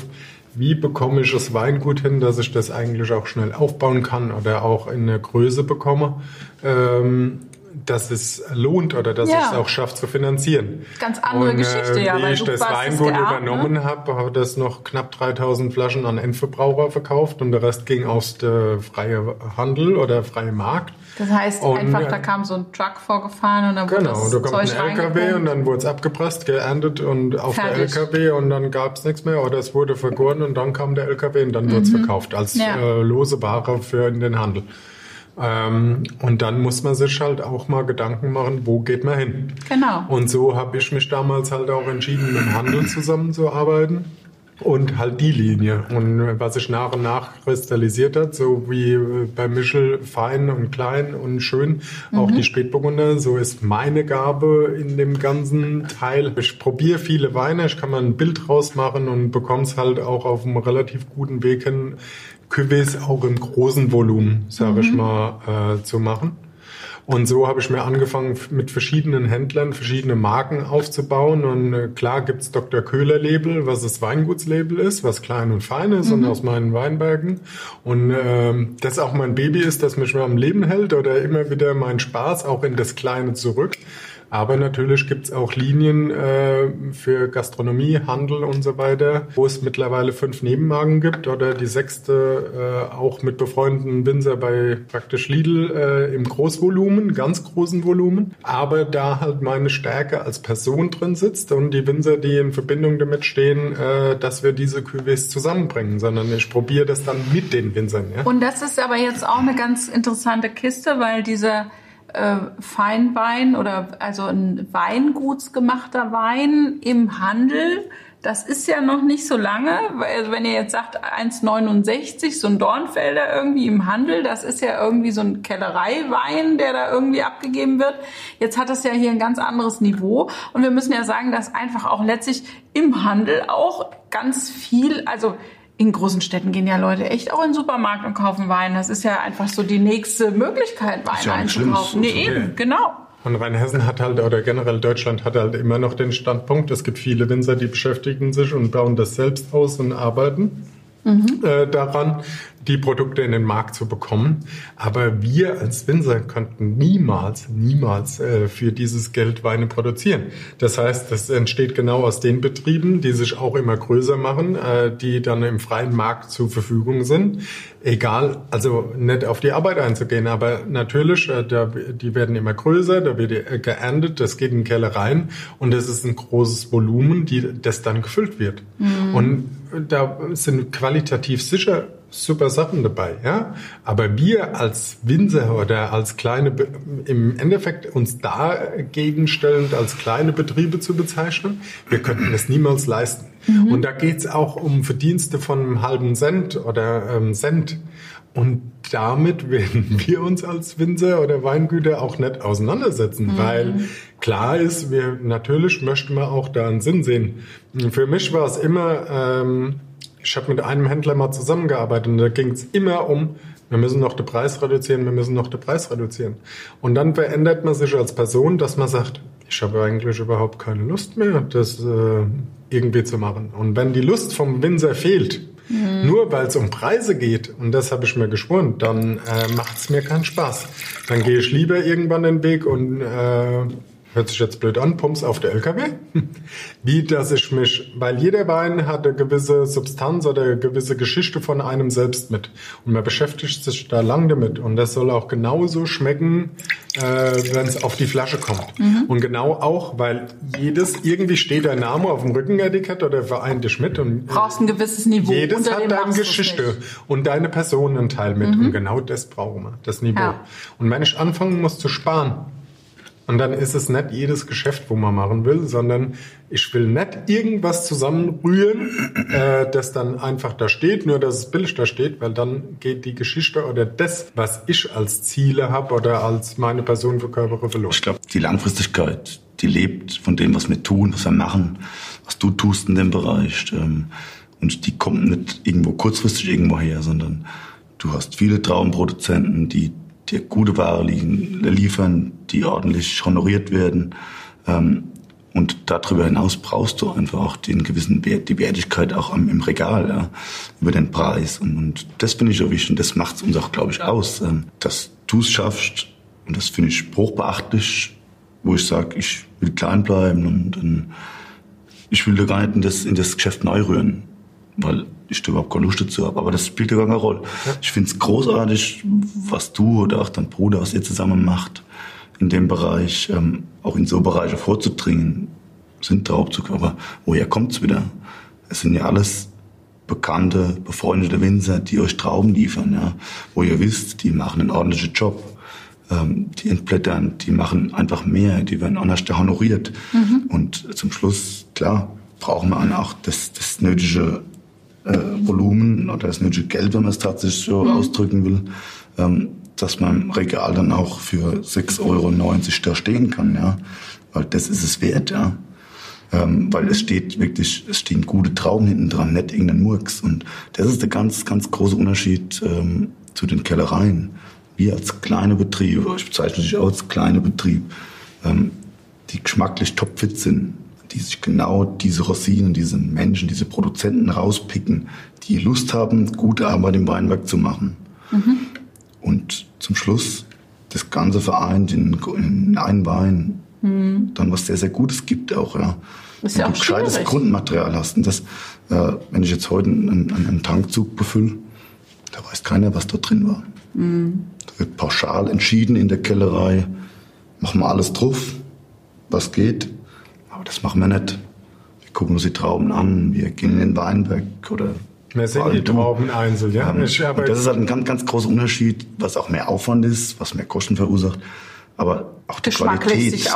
wie bekomme ich das Weingut hin, dass ich das eigentlich auch schnell aufbauen kann oder auch in der Größe bekomme, ähm, dass es lohnt oder dass ja. ich es auch schaffe zu finanzieren. Ganz andere Und, äh, Geschichte, ja. Wie ich das Weingut geerbt, übernommen ne? habe, habe das noch knapp 3000 Flaschen an Endverbraucher verkauft und der Rest ging aus der freie Handel oder freie Markt. Das heißt und, einfach, da kam so ein Truck vorgefahren und dann wurde genau, das da kommt Zeug ein LKW und dann wurde es abgepresst, geerntet und auf Fertig. der LKW und dann gab es nichts mehr oder es wurde vergoren und dann kam der LKW und dann mhm. wurde es verkauft als ja. äh, lose Ware für in den Handel. Ähm, und dann muss man sich halt auch mal Gedanken machen, wo geht man hin. Genau. Und so habe ich mich damals halt auch entschieden, mit dem Handel zusammenzuarbeiten und halt die Linie. Und was sich nach und nach kristallisiert hat, so wie bei Michel fein und klein und schön, auch mhm. die Spätburgunder, so ist meine Gabe in dem ganzen Teil. Ich probiere viele Weine, ich kann mal ein Bild rausmachen und bekomme es halt auch auf einem relativ guten Weg hin, Cuvées auch im großen Volumen, sage mhm. ich mal, äh, zu machen. Und so habe ich mir angefangen, mit verschiedenen Händlern verschiedene Marken aufzubauen. Und äh, klar gibt's Dr. Köhler Label, was das Weingutslabel ist, was klein und fein ist mhm. und aus meinen Weinbergen. Und ähm, das auch mein Baby ist, das mich mal am Leben hält oder immer wieder mein Spaß auch in das Kleine zurück. Aber natürlich gibt's auch Linien äh, für Gastronomie, Handel und so weiter, wo es mittlerweile fünf Nebenmarken gibt oder die sechste äh, auch mit befreundeten Winzer bei praktisch Lidl äh, im Großvolumen, ganz großen Volumen. Aber da halt meine Stärke als Person drin sitzt und die Winzer, die in Verbindung damit stehen, äh, dass wir diese Cuvées zusammenbringen, sondern ich probiere das dann mit den Winzern. Ja? Und das ist aber jetzt auch eine ganz interessante Kiste, weil dieser äh, Feinwein oder also ein weingutsgemachter Wein im Handel. Das ist ja noch nicht so lange, also wenn ihr jetzt sagt 1,69, so ein Dornfelder irgendwie im Handel, das ist ja irgendwie so ein Kellereiwein, der da irgendwie abgegeben wird. Jetzt hat das ja hier ein ganz anderes Niveau und wir müssen ja sagen, dass einfach auch letztlich im Handel auch ganz viel, also in großen Städten gehen ja Leute echt auch in den Supermarkt und kaufen Wein. Das ist ja einfach so die nächste Möglichkeit, Wein ja einzukaufen. Nee, okay. eben, genau. Und Rheinhessen hat halt, oder generell Deutschland hat halt immer noch den Standpunkt, es gibt viele Winzer, die beschäftigen sich und bauen das selbst aus und arbeiten mhm. äh, daran die Produkte in den Markt zu bekommen. Aber wir als Winzer könnten niemals, niemals äh, für dieses Geld Weine produzieren. Das heißt, das entsteht genau aus den Betrieben, die sich auch immer größer machen, äh, die dann im freien Markt zur Verfügung sind. Egal, also nicht auf die Arbeit einzugehen, aber natürlich, äh, da, die werden immer größer, da wird äh, geerntet, das geht in Kellereien und das ist ein großes Volumen, die, das dann gefüllt wird. Mhm. Und da sind qualitativ sicher super Sachen dabei, ja. Aber wir als Winzer oder als kleine, im Endeffekt uns dagegen stellend als kleine Betriebe zu bezeichnen, wir könnten das niemals leisten. Mhm. Und da geht's auch um Verdienste von einem halben Cent oder ähm, Cent. Und damit werden wir uns als Winzer oder Weingüter auch nicht auseinandersetzen, mhm. weil klar ist, wir natürlich möchten wir auch da einen Sinn sehen. Für mich war es immer ähm, ich habe mit einem Händler mal zusammengearbeitet und da ging es immer um, wir müssen noch den Preis reduzieren, wir müssen noch den Preis reduzieren. Und dann verändert man sich als Person, dass man sagt, ich habe eigentlich überhaupt keine Lust mehr, das äh, irgendwie zu machen. Und wenn die Lust vom Winzer fehlt, mhm. nur weil es um Preise geht, und das habe ich mir geschworen, dann äh, macht es mir keinen Spaß. Dann gehe ich lieber irgendwann den Weg und äh, hört sich jetzt blöd an, Pumps auf der LKW. Wie, dass ich mich, weil jeder Wein hat eine gewisse Substanz oder eine gewisse Geschichte von einem selbst mit. Und man beschäftigt sich da lang damit. Und das soll auch genauso schmecken, äh, wenn es auf die Flasche kommt. Mhm. Und genau auch, weil jedes, irgendwie steht ein Name auf dem Rückenetikett oder vereint dich mit. Und brauchst ein gewisses Niveau. Jedes hat deine Geschichte und deine Personenteil mit. Mhm. Und genau das brauchen wir, das Niveau. Ja. Und wenn ich anfangen muss zu sparen, und dann ist es nicht jedes Geschäft, wo man machen will, sondern ich will nicht irgendwas zusammenrühren, äh, das dann einfach da steht, nur dass es billig da steht, weil dann geht die Geschichte oder das, was ich als Ziele habe oder als meine Person verkörpere, verloren. Ich glaube, die Langfristigkeit, die lebt von dem, was wir tun, was wir machen, was du tust in dem Bereich. Ähm, und die kommt nicht irgendwo kurzfristig irgendwo her, sondern du hast viele Traumproduzenten, die dir gute Ware liefern, die ordentlich honoriert werden. Ähm, und darüber hinaus brauchst du einfach auch den gewissen Wert, die Wertigkeit auch im Regal, ja, über den Preis. Und, und das finde ich so wichtig und das macht es uns auch, glaube ich, aus, ähm, dass du es schaffst. Und das finde ich hochbeachtlich, wo ich sage, ich will klein bleiben und, und ich will da gar nicht in das, in das Geschäft neu rühren. Weil ich da überhaupt keine Lust dazu habe. Aber das spielt ja gar keine Rolle. Ja. Ich finde es großartig, was du oder auch dein Bruder, was ihr zusammen macht, in dem Bereich, ähm, auch in so Bereiche vorzudringen, sind Traubzug. Aber woher kommt's wieder? Es sind ja alles bekannte, befreundete Winzer, die euch Trauben liefern, ja. Wo ihr wisst, die machen einen ordentlichen Job. Ähm, die entblättern, die machen einfach mehr, die werden anders honoriert. Mhm. Und zum Schluss, klar, brauchen wir auch das, das nötige äh, Volumen oder das nötige Geld, wenn man es tatsächlich so mhm. ausdrücken will, ähm, dass man im Regal dann auch für 6,90 Euro da stehen kann, ja. Weil das ist es wert, ja. Ähm, weil es steht wirklich, es stehen gute Trauben hinten dran, nicht irgendein Murks. Und das ist der ganz, ganz große Unterschied ähm, zu den Kellereien. Wir als kleine Betriebe, ich bezeichne dich auch als kleiner Betrieb, ähm, die geschmacklich topfit sind, die sich genau diese Rosinen, diese Menschen, diese Produzenten rauspicken, die Lust haben, gute Arbeit im Weinberg zu machen. Mhm. Und zum Schluss das ganze vereint in, in einen Wein, mhm. dann was sehr, sehr Gutes gibt auch, ja. Ist ja auch du gescheites schwierig. Grundmaterial hast. Und das, äh, wenn ich jetzt heute einen, einen Tankzug befülle, da weiß keiner, was da drin war. Mhm. Da wird pauschal entschieden in der Kellerei, machen wir alles drauf, was geht. Das machen wir nicht. Wir gucken uns die Trauben an, wir gehen in den Weinberg oder wir sind die Trauben einzeln, ja. Ähm, das ist halt ein ganz, ganz großer Unterschied, was auch mehr Aufwand ist, was mehr Kosten verursacht. Aber auch die Geschmack Qualität,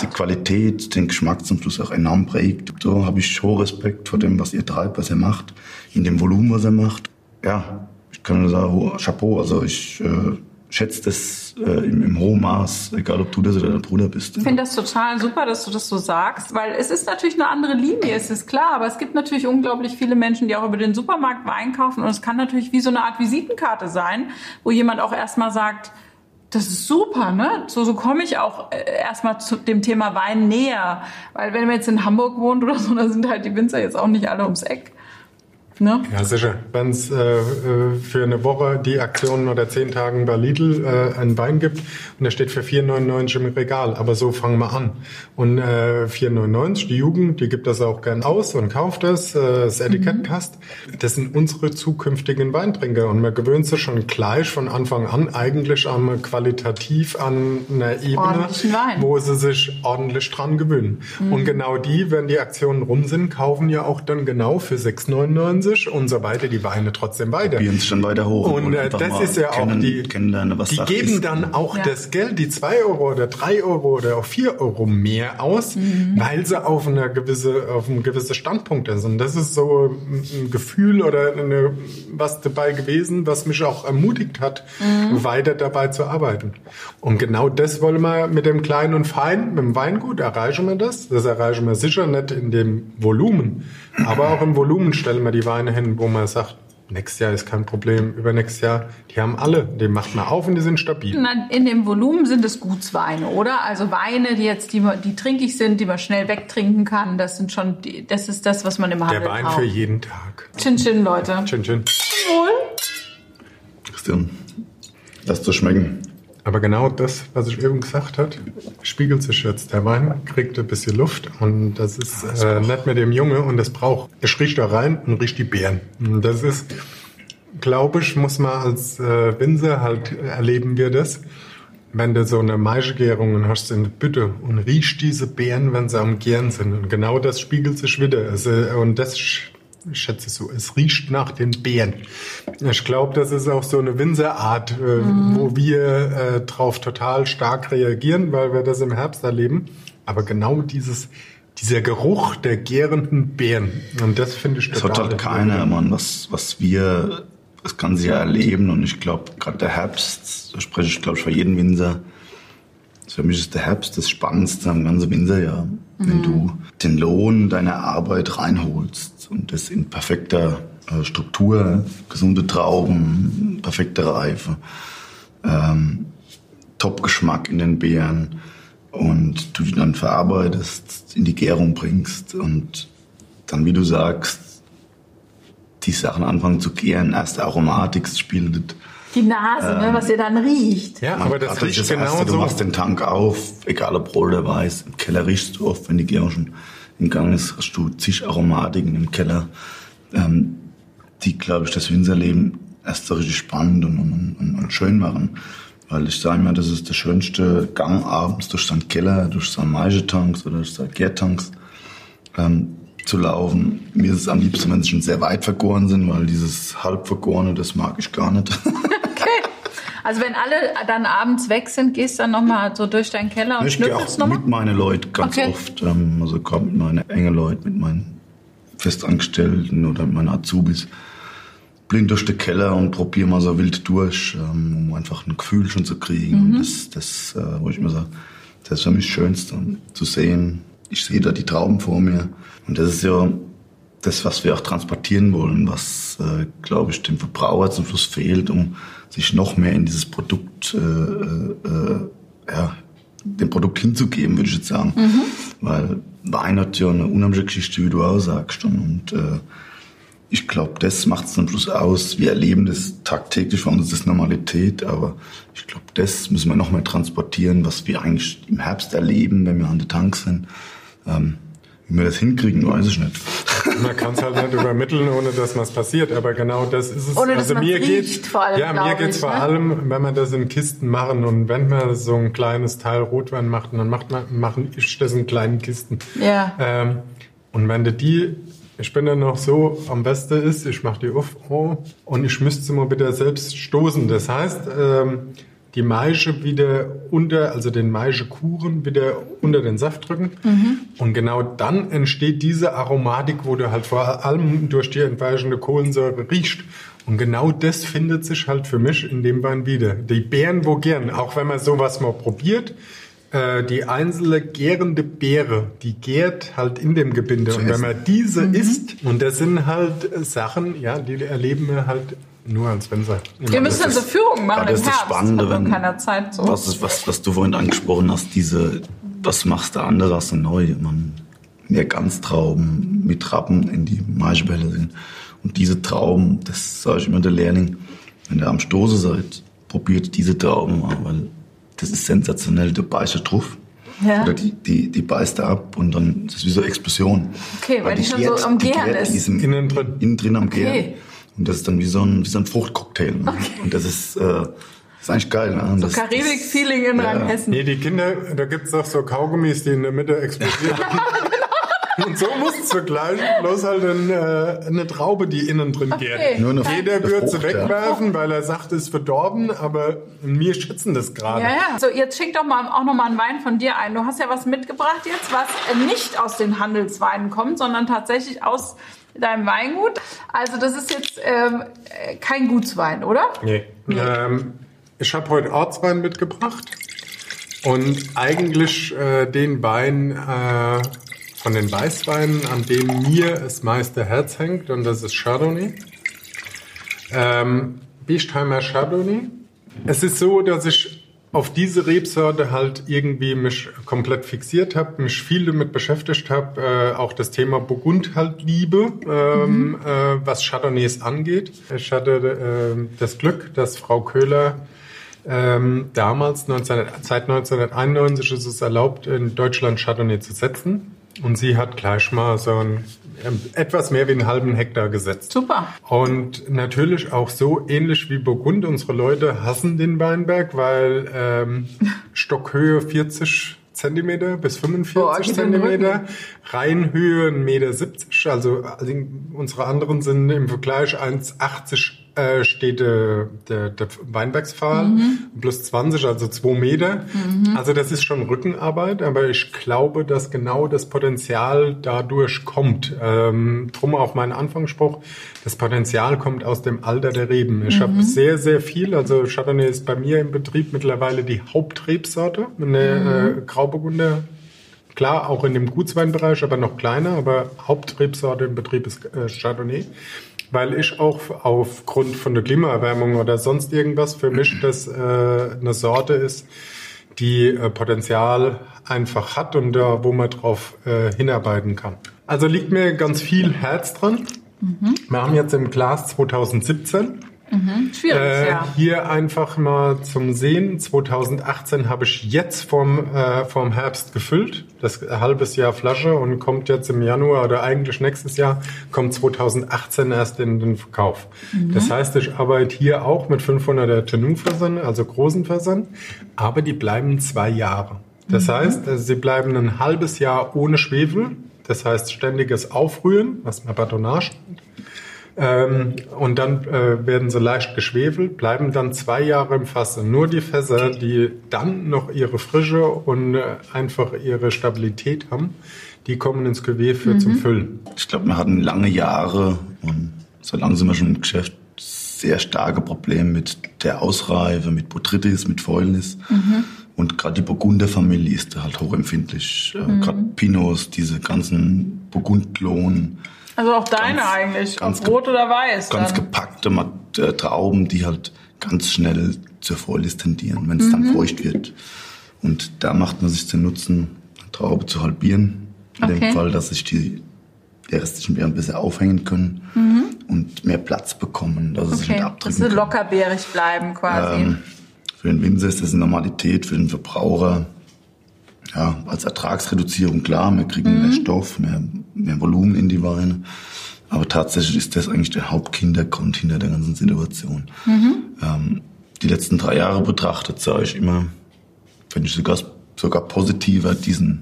die Qualität, den Geschmack zum Schluss auch enorm prägt. So habe ich hohen Respekt vor dem, was ihr treibt, was ihr macht, in dem Volumen, was er macht. Ja, ich kann nur sagen, Chapeau. Also ich äh, schätze das äh, im, im hohen Maß, egal ob du das oder dein Bruder bist. Ich finde das total super, dass du das so sagst, weil es ist natürlich eine andere Linie, es ist klar, aber es gibt natürlich unglaublich viele Menschen, die auch über den Supermarkt Wein kaufen und es kann natürlich wie so eine Art Visitenkarte sein, wo jemand auch erstmal sagt, das ist super, ne? So, so komme ich auch äh, erstmal zu dem Thema Wein näher. Weil wenn man jetzt in Hamburg wohnt oder so, dann sind halt die Winzer jetzt auch nicht alle ums Eck. Ne? Ja, sicher. Wenn es äh, äh, für eine Woche die Aktionen oder zehn Tagen bei Lidl äh, einen Wein gibt und der steht für 4,99 im Regal, aber so fangen wir an. Und äh, 4,99, die Jugend, die gibt das auch gern aus und kauft das, äh, das Etikett mhm. passt. Das sind unsere zukünftigen Weintrinker und man gewöhnt sich schon gleich von Anfang an eigentlich am qualitativ an einer Ebene, wo sie sich ordentlich dran gewöhnen. Mhm. Und genau die, wenn die Aktionen rum sind, kaufen ja auch dann genau für 6,99 Französisch und so weiter, die Weine trotzdem weiter. Probieren es schon weiter hoch. Und, äh, das ist ja auch die, die geben ist. dann auch ja. das Geld, die zwei Euro oder drei Euro oder auch vier Euro mehr aus, mhm. weil sie auf einer gewisse, auf einem gewissen Standpunkt ist. Und das ist so ein Gefühl oder eine, was dabei gewesen, was mich auch ermutigt hat, mhm. weiter dabei zu arbeiten. Und genau das wollen wir mit dem Kleinen und Fein, mit dem Weingut erreichen wir das. Das erreichen wir sicher nicht in dem Volumen, aber auch im Volumen stellen wir die Weine hin, wo man sagt, nächstes Jahr ist kein Problem, übernächstes Jahr, die haben alle, die macht man auf und die sind stabil. In dem Volumen sind es Gutsweine, oder? Also Weine, die jetzt, die, die trinkig sind, die man schnell wegtrinken kann, das sind schon, die, das ist das, was man im Handel Der Wein braucht. für jeden Tag. Chin Chin, Leute. Chin Chin. Wohl. Christian, lass das schmecken. Aber genau das, was ich eben gesagt hat, spiegelt sich jetzt. Der Wein kriegt ein bisschen Luft und das ist äh, nicht mehr dem Junge und das braucht. Es riecht da rein und riecht die Beeren. Und das ist, glaube ich, muss man als äh, Winzer halt erleben wir das. Wenn du so eine Maischegärung hast in der Bütte und riechst diese Beeren, wenn sie am Gären sind. Und genau das spiegelt sich wieder. Also, und das ich schätze so, es riecht nach den Beeren. Ich glaube, das ist auch so eine Winzerart, äh, mhm. wo wir äh, drauf total stark reagieren, weil wir das im Herbst erleben. Aber genau dieses, dieser Geruch der gärenden Beeren. Und das finde ich total. Das hat halt keiner, Mann, was, was wir, das kann sie ja erleben. Und ich glaube, gerade der Herbst, da spreche ich, glaube ich, für jeden Winzer, für mich ist der Herbst das Spannendste am ganzen Winterjahr. Mhm. Wenn du den Lohn deiner Arbeit reinholst und das in perfekter äh, Struktur, gesunde Trauben, perfekte Reife, ähm, Top-Geschmack in den Beeren und du die dann verarbeitest, in die Gärung bringst und dann, wie du sagst, die Sachen anfangen zu gären, erst Aromatik bildet, die Nase, ähm, ne, was ihr dann riecht. Ja, aber das riecht das genau erste, so. Du machst den Tank auf, egal ob roll oder weiß. Im Keller riechst du oft, wenn die Gärung schon im Gang ist, hast du zig Aromatiken im Keller, ähm, die, glaube ich, das Winzerleben erst so richtig spannend und, und, und, und schön machen. Weil ich sage immer, das ist der schönste Gang abends durch seinen Keller, durch seine Maischetanks oder durch seine Gärtanks ähm, zu laufen. Mir ist es am liebsten, wenn sie schon sehr weit vergoren sind, weil dieses halb vergorene, das mag ich gar nicht. Also wenn alle dann abends weg sind, gehst du dann nochmal so durch deinen Keller und ich schnüffelst nochmal? mit meinen Leuten ganz okay. oft. Ähm, also kommt mit meinen engen Leuten, mit meinen Festangestellten oder mit meinen Azubis blind durch den Keller und probiere mal so wild durch, ähm, um einfach ein Gefühl schon zu kriegen. Mhm. Und das, das äh, wo ich immer sage, das ist für mich das Schönste, zu sehen. Ich sehe da die Trauben vor mir. Und das ist ja das, was wir auch transportieren wollen, was, äh, glaube ich, dem Verbraucher zum Schluss fehlt, um sich noch mehr in dieses Produkt, äh, äh, ja, dem Produkt hinzugeben, würde ich jetzt sagen. Mhm. Weil Wein hat ja eine unheimliche Geschichte, wie du auch sagst. Und äh, ich glaube, das macht es am Schluss aus. Wir erleben das tagtäglich, für uns ist das Normalität, aber ich glaube, das müssen wir noch mehr transportieren, was wir eigentlich im Herbst erleben, wenn wir an der Tank sind. Ähm, wie wir das hinkriegen, weiß ich nicht. Man kann es halt nicht übermitteln, ohne dass was passiert. Aber genau das ist es. Ohne, also mir geht vor allem, ja, mir geht's ich, vor ne? allem, wenn man das in Kisten machen und wenn man so ein kleines Teil Rotwein macht, dann macht man, machen ich das in kleinen Kisten. Ja. Ähm, und wenn du die ich bin dann noch so, am besten ist, ich mache die auf oh, und ich müsste sie mal wieder selbst stoßen. Das heißt, ähm, die Maische wieder unter, also den Maischekuchen wieder unter den Saft drücken. Mhm. Und genau dann entsteht diese Aromatik, wo du halt vor allem durch die entweichende Kohlensäure riechst. Und genau das findet sich halt für mich in dem Wein wieder. Die Beeren wo gern, auch wenn man sowas mal probiert, äh, die einzelne gärende Beere, die gärt halt in dem Gebinde. Und wenn man diese mhm. isst, und das sind halt Sachen, ja, die erleben wir halt nur als wenn sie. Wir müssen eine Führung machen das im ist Herbst. Das Spannende, wenn, keiner Zeit so. Was, ist, was, was du vorhin angesprochen hast, diese, was machst du anders und neu? Man, mehr Ganztrauben mit Rappen in die Maischbälle sind. Und diese Trauben, das sage ich immer der Lehrling, wenn ihr am Stoße seid, probiert diese Trauben mal, weil das ist sensationell, du beißt drauf. Ja. Oder die, die, die beißt da ab und dann das ist wie so eine Explosion. Okay, weil, weil die, die, schon so am Gären ist. Innen drin. Innen drin am okay. Gären. Und das ist dann wie so ein, wie so ein Fruchtcocktail. Okay. Und das ist, äh, das ist eigentlich geil. Ne? So Karibik-Feeling in ja. Rheinhessen. Nee, die Kinder, da gibt's doch so Kaugummis, die in der Mitte explodieren. Und so muss es vergleichen, bloß halt ein, äh, eine Traube, die innen drin okay. geht. Nur eine Jeder würde sie wegwerfen, ja. weil er sagt, es ist verdorben, aber wir schätzen das gerade. Ja, ja. So, jetzt schick doch mal auch noch mal einen Wein von dir ein. Du hast ja was mitgebracht jetzt, was nicht aus den Handelsweinen kommt, sondern tatsächlich aus deinem Weingut. Also das ist jetzt ähm, kein Gutswein, oder? Nee. nee. Ähm, ich habe heute Ortswein mitgebracht und eigentlich äh, den Wein äh, von den Weißweinen, an dem mir das meiste Herz hängt, und das ist Chardonnay. Ähm, Biestheimer Chardonnay. Es ist so, dass ich auf diese Rebsorte halt irgendwie mich komplett fixiert habe, mich viel damit beschäftigt habe, äh, auch das Thema Burgund halt liebe, ähm, mhm. äh, was Chardonnays angeht. Ich hatte äh, das Glück, dass Frau Köhler ähm, damals, 19, seit 1991 ist es erlaubt, in Deutschland Chardonnay zu setzen. Und sie hat gleich mal so ein, etwas mehr wie einen halben Hektar gesetzt. Super. Und natürlich auch so ähnlich wie Burgund. Unsere Leute hassen den Weinberg, weil ähm, Stockhöhe 40 Zentimeter bis 45 Boah, Zentimeter, Reihenhöhe 1,70 Meter, also, also unsere anderen sind im Vergleich 1,80 äh, steht der, der, der Weinbergspfahl mhm. plus 20, also 2 Meter. Mhm. Also das ist schon Rückenarbeit, aber ich glaube, dass genau das Potenzial dadurch kommt. Ähm, drum auch mein Anfangsspruch, das Potenzial kommt aus dem Alter der Reben. Ich mhm. habe sehr, sehr viel, also Chardonnay ist bei mir im Betrieb mittlerweile die Hauptrebsorte, eine mhm. äh, Grauburgunder Klar, auch in dem Gutsweinbereich, aber noch kleiner, aber Hauptrebsorte im Betrieb ist äh, Chardonnay weil ich auch aufgrund von der Klimaerwärmung oder sonst irgendwas für mich das äh, eine Sorte ist, die äh, Potenzial einfach hat und da, wo man drauf äh, hinarbeiten kann. Also liegt mir ganz viel Herz dran. Mhm. Wir haben jetzt im Glas 2017 Mhm. Schwierig, äh, ja. Hier einfach mal zum Sehen. 2018 habe ich jetzt vom, äh, vom Herbst gefüllt. Das halbes Jahr Flasche und kommt jetzt im Januar oder eigentlich nächstes Jahr kommt 2018 erst in den Verkauf. Mhm. Das heißt, ich arbeite hier auch mit 500er Tenou-Fässern, also großen Fässern, aber die bleiben zwei Jahre. Das mhm. heißt, also sie bleiben ein halbes Jahr ohne Schwefel. Das heißt, ständiges Aufrühren, was man Batonage nennt Ähm, und dann äh, werden sie leicht geschwefelt, bleiben dann zwei Jahre im Fass. Und nur die Fässer, die dann noch ihre Frische und äh, einfach ihre Stabilität haben, die kommen ins Cuvée für zum Füllen. Ich glaube, wir hatten lange Jahre und so lange sind wir schon im Geschäft sehr starke Probleme mit der Ausreife, mit Botrytis, mit Fäulnis. Und gerade die Burgunderfamilie ist da halt hochempfindlich. Äh, Gerade Pinots, diese ganzen Burgundlohn, Also auch deine Ganz- eigentlich. ganz Ob rot oder weiß. ganz dann. gepackte äh, Trauben, die halt ganz schnell zur Fäulnis tendieren, wenn es dann feucht wird. Und da macht man sich den Nutzen, eine Traube zu halbieren. In Okay. dem Fall, dass sich die, die restlichen Beeren besser aufhängen können und mehr Platz bekommen, dass sie sich nicht Okay, dass abdrücken sie lockerbeerig bleiben quasi. Ähm, für den Winzer ist das eine Normalität, für den Verbraucher ja, als Ertragsreduzierung klar, wir kriegen Mhm. mehr Stoff, mehr, mehr Volumen in die Weine. Aber tatsächlich ist das eigentlich der Hauptkindergrund hinter der ganzen Situation. Mhm. Ähm, die letzten drei Jahre betrachtet sage ich immer, finde ich sogar, sogar positiver, diesen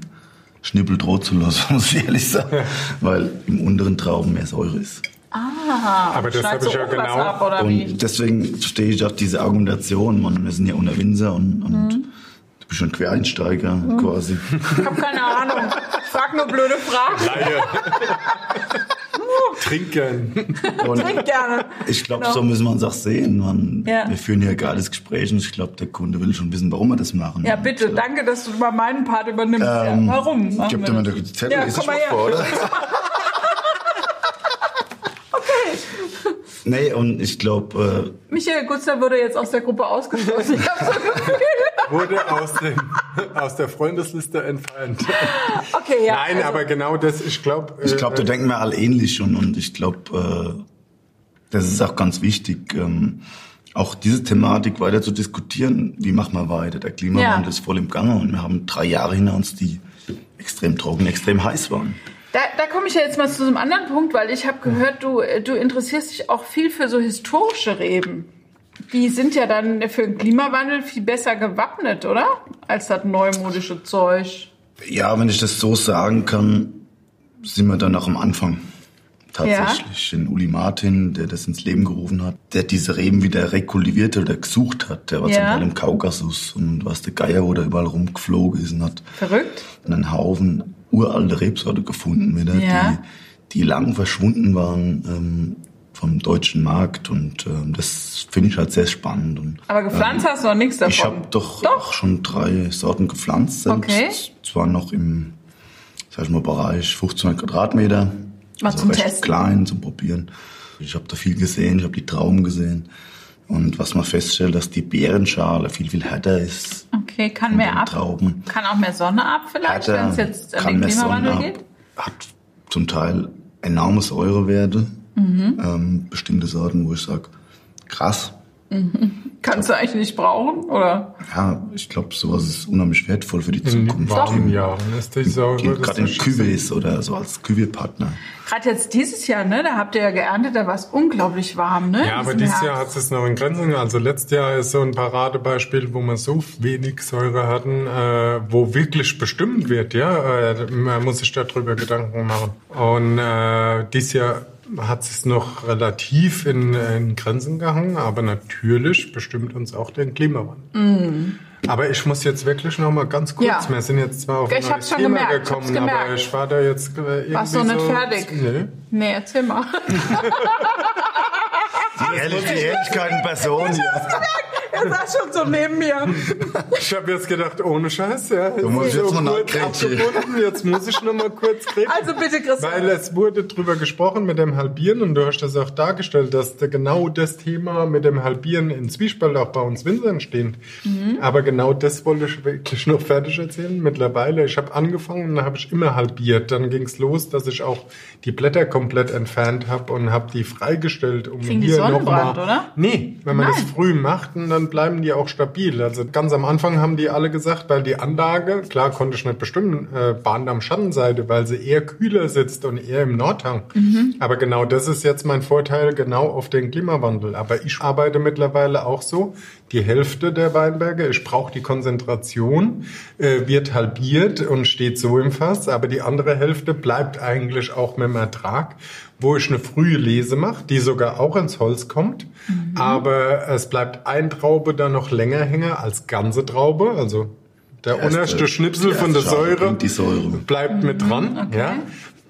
Schnippel droht zu lassen, muss ich ehrlich sagen, weil im unteren Trauben mehr Säure ist. Ah, Aber das habe ich ja genau- Ab, wie? Und deswegen verstehe ich auch diese Argumentation, man, wir sind ja unter Winzer und, und Mhm. Bist schon Quereinsteiger quasi. Ich habe keine Ahnung. Frag nur blöde Fragen. Laie. Trinken. Und Trink gerne. ich glaube, Genau. so müssen wir uns auch sehen. Man, Ja. Wir führen hier ein geiles Gespräch und ich glaube, der Kunde will schon wissen, warum wir das machen. Ja, bitte, Und, danke, dass du mal meinen Part übernimmst. Ähm, ja, warum? Ich gebe dir mal die Zettel, Ja, komm mal her. vor, oder? Nee, und ich glaube, Michael Gutzler wurde jetzt aus der Gruppe ausgeschlossen. Ich habe so ein Gefühl. Wurde aus, dem, aus der Freundesliste entfernt. Okay, ja. Nein, also, aber genau das, ich glaube. äh, ich glaube, da denken wir alle ähnlich und, und ich glaube, äh, das ist auch ganz wichtig, ähm, auch diese Thematik weiter zu diskutieren. Wie machen wir weiter? Der Klimawandel Ja. ist voll im Gange und wir haben drei Jahre hinter uns, die extrem trocken, extrem heiß waren. Da, da komme ich ja jetzt mal zu einem anderen Punkt, weil ich habe gehört, du, äh, du interessierst dich auch viel für so historische Reben. Die sind ja dann für den Klimawandel viel besser gewappnet, oder? Als das neumodische Zeug. Ja, wenn ich das so sagen kann, sind wir dann noch am Anfang. Tatsächlich. In Uli Martin, der das ins Leben gerufen hat, der diese Reben wieder rekultiviert oder gesucht hat. Der war Ja. zum Teil im Kaukasus und was der Geier, wo der überall rumgeflogen ist und hat Verrückt? einen Haufen uralte Rebsorte gefunden wieder, Ja. die, die lang verschwunden waren ähm, vom deutschen Markt und ähm, das finde ich halt sehr spannend. Und, Aber gepflanzt hast du noch nichts davon. ich habe doch, Doch? schon drei Sorten gepflanzt selbst. Okay. Zwar noch im, sag ich mal, Bereich 1500 Quadratmeter. Mal zum recht Testen. klein zum Probieren. Ich habe da viel gesehen, ich habe die Trauben gesehen. Und was man feststellt, dass die Beerenschale viel, viel härter ist. Okay, kann mehr ab. Trauben. Kann auch mehr Sonne ab vielleicht, wenn es jetzt an kann den Klimawandel geht? Hat zum Teil enorme Säurewerte. Mhm. Ähm, bestimmte Sorten, wo ich sage, krass. Kannst du eigentlich nicht brauchen, oder? Ja, ich glaube, sowas ist unheimlich wertvoll für die In Zukunft. warmen Jahren ist das Gerade in ist- Cuvées oder so als Cuvée-Partner. Gerade jetzt dieses Jahr, ne? Da habt ihr ja geerntet, da war es unglaublich warm, ne? Ja, aber dieses Jahr hat es noch in Grenzen. Also letztes Jahr ist so ein Paradebeispiel, wo wir so wenig Säure hatten, äh, wo wirklich bestimmt wird, ja. Äh, man muss sich darüber Gedanken machen. Und äh, dieses Jahr hat es noch relativ in, in Grenzen gehangen, aber natürlich bestimmt uns auch der Klimawandel. Aber ich muss jetzt wirklich noch mal ganz kurz, Mm. Ja. wir sind jetzt zwar auf Ich ein hab's neues schon Thema gemerkt, ich hab's gekommen, aber gemerkt. ich war da jetzt äh, irgendwie Warst du nicht so, fertig? Nee. Nee, erzähl mal. Die, Ehrlich, die Ehrlichkeit in Person hier. Er saß schon so neben mir. Ich habe jetzt gedacht, ohne Scheiß, ja. Du musst jetzt mal kurz nachgrätschen. abgebunden, Jetzt muss ich noch mal kurz reden. Also bitte, Christian. Weil es wurde drüber gesprochen mit dem Halbieren und du hast das auch dargestellt, dass da genau das Thema mit dem Halbieren in Zwiespalt auch bei uns Winzern steht. Mhm. Aber genau das wollte ich wirklich noch fertig erzählen. Mittlerweile, ich habe angefangen, dann habe ich immer halbiert. Dann ging es los, dass ich auch die Blätter komplett entfernt habe und habe die freigestellt, um Kriegen die hier mal, oder? Nee, wenn man Nein. das früh macht, und dann bleiben die auch stabil. Also ganz am Anfang haben die alle gesagt, weil die Anlage, klar konnte ich nicht bestimmen, äh, bahnt am Schattenseite, weil sie eher kühler sitzt und eher im Nordhang. Mhm. Aber genau das ist jetzt mein Vorteil, genau auf den Klimawandel. Aber ich arbeite mittlerweile auch so, die Hälfte der Weinberge. Ich brauche die Konzentration, äh, wird halbiert und steht so im Fass, aber die andere Hälfte bleibt eigentlich auch mit dem Ertrag, wo ich eine frühe Lese mache, die sogar auch ins Holz kommt. Mhm. Aber es bleibt ein Traube dann noch länger hängen als ganze Traube, also der erste, unterste Schnipsel von der Säure, Säure, bleibt mhm, mit dran. Okay. Ja.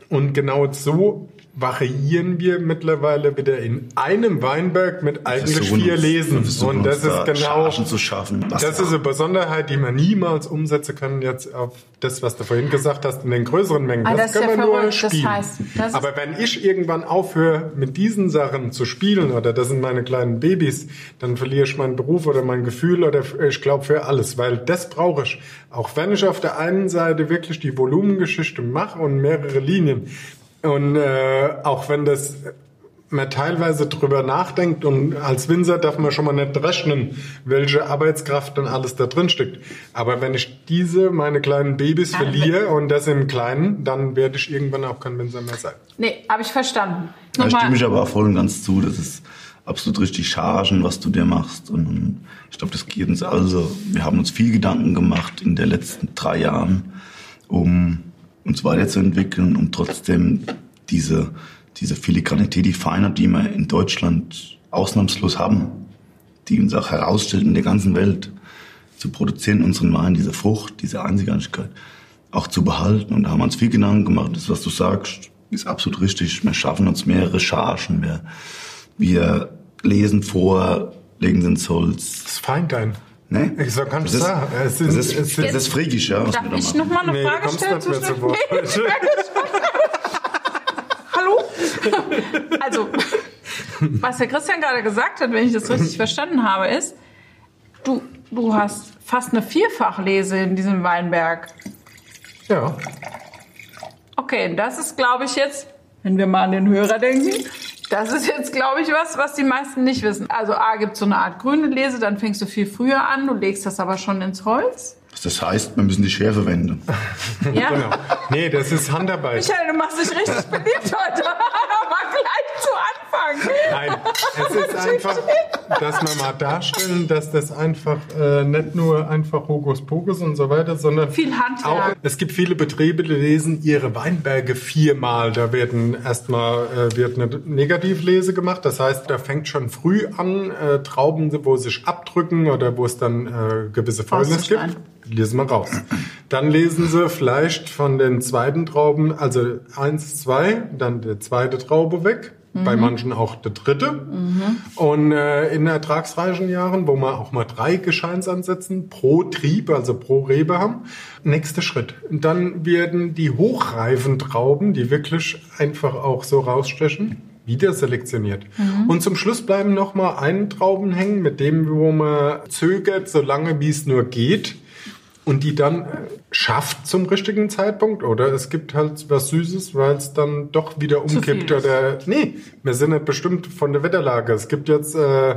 Und genau so variieren wir mittlerweile wieder in einem Weinberg mit eigentlich vier Lesen. Und das ist genau, zu schaffen, das ist eine Besonderheit, die man niemals umsetzen kann jetzt auf das, was du vorhin gesagt hast, in den größeren Mengen. Ah, das, das kann ja man nur spielen. Das heißt, das Aber wenn ich irgendwann aufhöre, mit diesen Sachen zu spielen, oder das sind meine kleinen Babys, dann verliere ich meinen Beruf oder mein Gefühl oder ich glaube für alles, weil das brauche ich. Auch wenn ich auf der einen Seite wirklich die Volumengeschichte mache und mehrere Linien, und äh, auch wenn das man teilweise drüber nachdenkt und als Winzer darf man schon mal nicht rechnen, welche Arbeitskraft dann alles da drin steckt. Aber wenn ich diese, meine kleinen Babys verliere und das im Kleinen, dann werde ich irgendwann auch kein Winzer mehr sein. Nee, habe ich verstanden. Da stimme ich aber auch voll und ganz zu. Das ist absolut richtig Chargen, was du dir machst. Und ich glaube, das geht uns also. Wir haben uns viel Gedanken gemacht in den letzten drei Jahren, um uns weiterzuentwickeln, um trotzdem diese, diese Filigranität, die Feinheit, die wir in Deutschland ausnahmslos haben, die uns auch herausstellt in der ganzen Welt, zu produzieren, unseren Wein, diese Frucht, diese Einzigartigkeit auch zu behalten. Und da haben wir uns viel Gedanken gemacht. Das, was du sagst, ist absolut richtig. Wir schaffen uns mehrere Chargen. Wir, wir lesen vor, legen ins Holz. Das Feindein. Ne? Ich sag ganz das klar. Ist, das, ist, es das ist frigisch, ja. Darf ich noch mal eine nee, Frage stellen? Nicht mehr zu Wort. Hallo? also, was der Christian gerade gesagt hat, wenn ich das richtig verstanden habe, ist, du, du hast fast eine Vierfachlese in diesem Weinberg. Ja. Okay, das ist, glaube ich, jetzt, wenn wir mal an den Hörer denken, das ist jetzt, glaube ich, was, was die meisten nicht wissen. Also A gibt so eine Art grüne Lese, dann fängst du viel früher an, du legst das aber schon ins Holz. Das heißt, wir müssen die Schere wenden. Ja. genau. Nee, das ist Handarbeit. Michael, du machst dich richtig beliebt heute. Anfang. Nein, es ist einfach, dass wir mal darstellen, dass das einfach äh, nicht nur einfach Hokuspokus und so weiter, sondern viel Handwerk. Auch, es gibt viele Betriebe, die lesen ihre Weinberge viermal. Da werden erstmal äh, wird eine Negativlese gemacht. Das heißt, da fängt schon früh an äh, Trauben, wo sich abdrücken oder wo es dann äh, gewisse Fäulnis gibt lesen wir raus. Dann lesen Sie vielleicht von den zweiten Trauben, also eins, zwei, dann der zweite Traube weg. Mhm. Bei manchen auch der dritte. Mhm. Und äh, in ertragsreichen Jahren, wo wir auch mal drei Gescheins ansetzen, pro Trieb, also pro Rebe haben, nächster Schritt. Und dann werden die hochreifen Trauben, die wirklich einfach auch so rausstechen, wieder selektioniert. Mhm. Und zum Schluss bleiben noch mal einen Trauben hängen, mit dem, wo man zögert, so lange wie es nur geht, und die dann schafft zum richtigen Zeitpunkt oder es gibt halt was Süßes, weil es dann doch wieder umkippt oder nee, wir sind nicht bestimmt von der Wetterlage. Es gibt jetzt äh,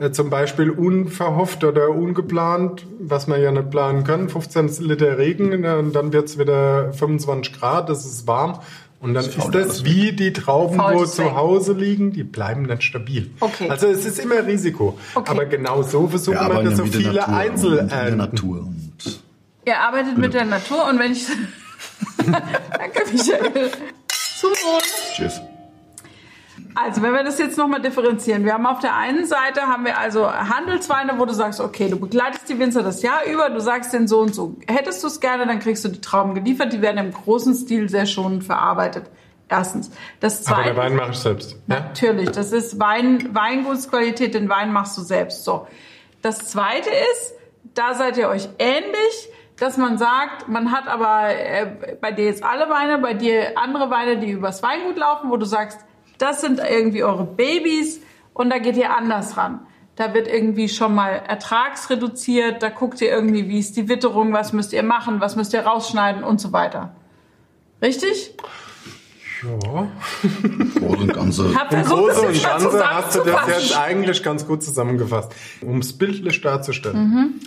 äh, zum Beispiel unverhofft oder ungeplant, was man ja nicht planen kann, 15 Liter Regen und dann wird's wieder 25 Grad, es ist warm und dann ist das wie die Trauben, wo zu Hause liegen, die bleiben nicht stabil. Okay. Also es ist immer Risiko. Okay. Aber genau so versuchen wir, wir das so viele Natur Einzelernten. Ihr arbeitet mit der Natur und wenn ich. Danke, Michael. Zum Wohl. Tschüss. Also, wenn wir das jetzt nochmal differenzieren. Wir haben auf der einen Seite haben wir also Handelsweine, wo du sagst, okay, du begleitest die Winzer das Jahr über, du sagst den so und so. Hättest du es gerne, dann kriegst du die Trauben geliefert. Die werden im großen Stil sehr schonend verarbeitet. Erstens. Das zweite. Aber der Wein mache ich selbst. Ja? Natürlich. Das ist Wein, Weingutsqualität. Den Wein machst du selbst. So. Das zweite ist, da seid ihr euch ähnlich dass man sagt, man hat aber äh, bei dir jetzt alle Weine, bei dir andere Weine, die übers Weingut laufen, wo du sagst, das sind irgendwie eure Babys und da geht ihr anders ran. Da wird irgendwie schon mal ertragsreduziert, da guckt ihr irgendwie, wie ist die Witterung, was müsst ihr machen, was müsst ihr rausschneiden und so weiter. Richtig? Ja. Große und Ganze. Im Großen und Ganze hast du das jetzt eigentlich ganz gut zusammengefasst. Um es bildlich darzustellen. Mhm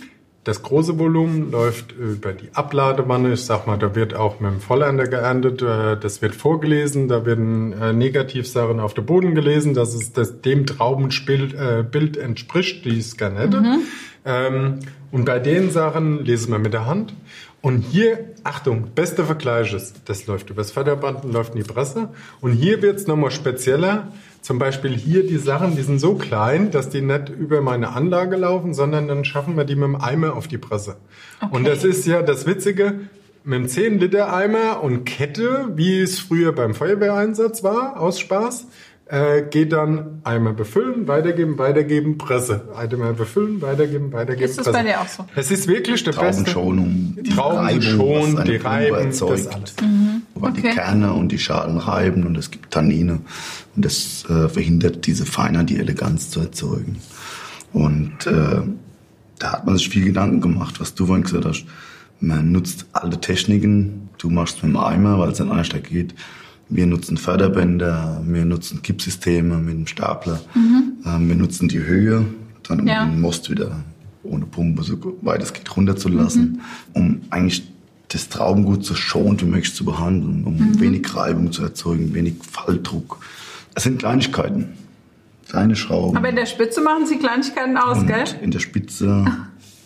Das große Volumen läuft über die Abladewanne. Ich sag mal, da wird auch mit dem Vollender geerntet. Äh, das wird vorgelesen. Da werden äh, Negativsachen auf dem Boden gelesen, dass es das, dem Traubenbild äh, entspricht, die gerne hätte. Mhm. Ähm, und bei den Sachen lesen wir mit der Hand. Und hier, Achtung, beste Vergleich ist, das läuft übers Förderband und läuft in die Presse. Und hier wird's nochmal spezieller. Zum Beispiel hier die Sachen, die sind so klein, dass die nicht über meine Anlage laufen, sondern dann schaffen wir die mit dem Eimer auf die Presse. Okay. Und das ist ja das Witzige, mit einem 10 Liter Eimer und Kette, wie es früher beim Feuerwehreinsatz war, aus Spaß, äh, geht dann einmal befüllen, weitergeben, weitergeben, Presse. Einmal befüllen, weitergeben, weitergeben, Presse. Ist das bei dir auch so? Es ist wirklich der beste. Traubenschonung, die Traubenschon, die Reiben, erzeugt. das alles. Mhm. Wo okay. die Kerne und die Schalen reiben und es gibt Tannine und das äh, verhindert diese Feinheit, die Eleganz zu erzeugen. Und äh, da hat man sich viel Gedanken gemacht, was du vorhin gesagt hast. Man nutzt alle Techniken. Du machst mit dem Eimer, weil es an einer Stelle geht. Wir nutzen Förderbänder, wir nutzen Kippsysteme mit dem Stapler. Mhm. Ähm, wir nutzen die Höhe, dann um ja. den Most wieder ohne Pumpe so weit es geht runterzulassen, mhm. um eigentlich das Traubengut so schonend wie möglich zu behandeln, um mhm. wenig Reibung zu erzeugen, wenig Falldruck. Das sind Kleinigkeiten, kleine Schrauben. Aber in der Spitze machen Sie Kleinigkeiten aus, Und gell? In der Spitze,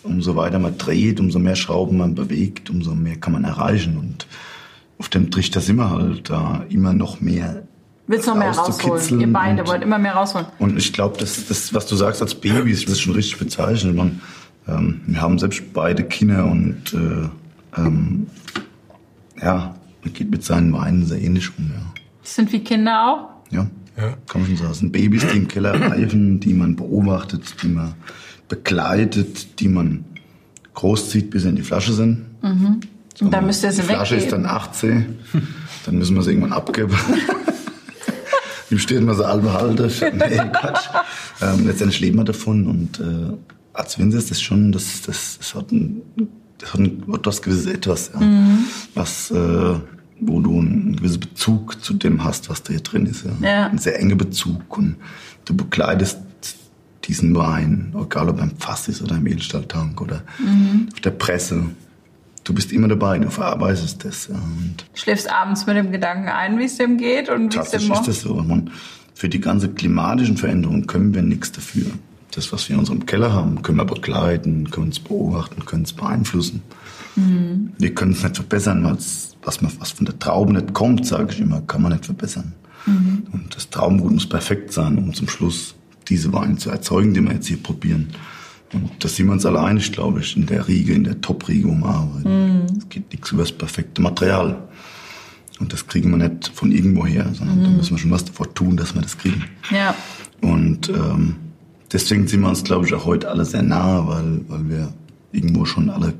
umso weiter man dreht, umso mehr Schrauben man bewegt, umso mehr kann man erreichen. Und auf dem Trichter sind wir halt da immer noch mehr Willst noch mehr rausholen? Ihr beide wollt immer mehr rausholen. Und ich glaube, das, das, was du sagst als Babys, ich will es schon richtig bezeichnen. Man, ähm, wir haben selbst beide Kinder und äh, ähm, ja, man geht mit seinen Weinen sehr ähnlich um. Ja. sind wie Kinder auch? Ja, ja. kann man schon sagen. Das sind Babys, die im Keller reifen, die man beobachtet, die man begleitet, die man großzieht, bis sie in die Flasche sind. Mhm. Und dann müsst ihr sie Die Flasche weggeben. ist dann 18, dann müssen wir sie irgendwann abgeben. Ihm steht immer so halbe Halter. Nee, Quatsch. Ähm, letztendlich leben wir davon und äh, als Winzer ist das schon, das, das, das hat ein, das hat ein etwas gewisses Etwas, ja, mhm. was, äh, wo du einen gewissen Bezug zu dem hast, was da hier drin ist. Ja. ja. Ein sehr enger Bezug und du begleitest diesen Wein, egal ob beim Fass ist oder im Edelstahltank oder mhm. auf der Presse du bist immer dabei, du verarbeitest das. Und Schläfst abends mit dem Gedanken ein, wie es dem geht und wie es dem ist das so. Man, für die ganze klimatischen Veränderungen können wir nichts dafür. Das, was wir in unserem Keller haben, können wir begleiten, können es beobachten, können es beeinflussen. Mhm. Wir können es nicht verbessern, was, was, was von der Traube nicht kommt, sage ich immer, kann man nicht verbessern. Mhm. Und das Traubengut muss perfekt sein, um zum Schluss diese Weine zu erzeugen, die wir jetzt hier probieren. Und das sehen wir uns alle einig, glaube ich, in der Riege, in der Top-Riege, wir arbeiten. Mm. Es geht nichts über das perfekte Material. Und das kriegen wir nicht von irgendwo her, sondern mm. da müssen wir schon was davor tun, dass wir das kriegen. Ja. Und ähm, deswegen sind wir uns, glaube ich, auch heute alle sehr nahe, weil, weil wir irgendwo schon alle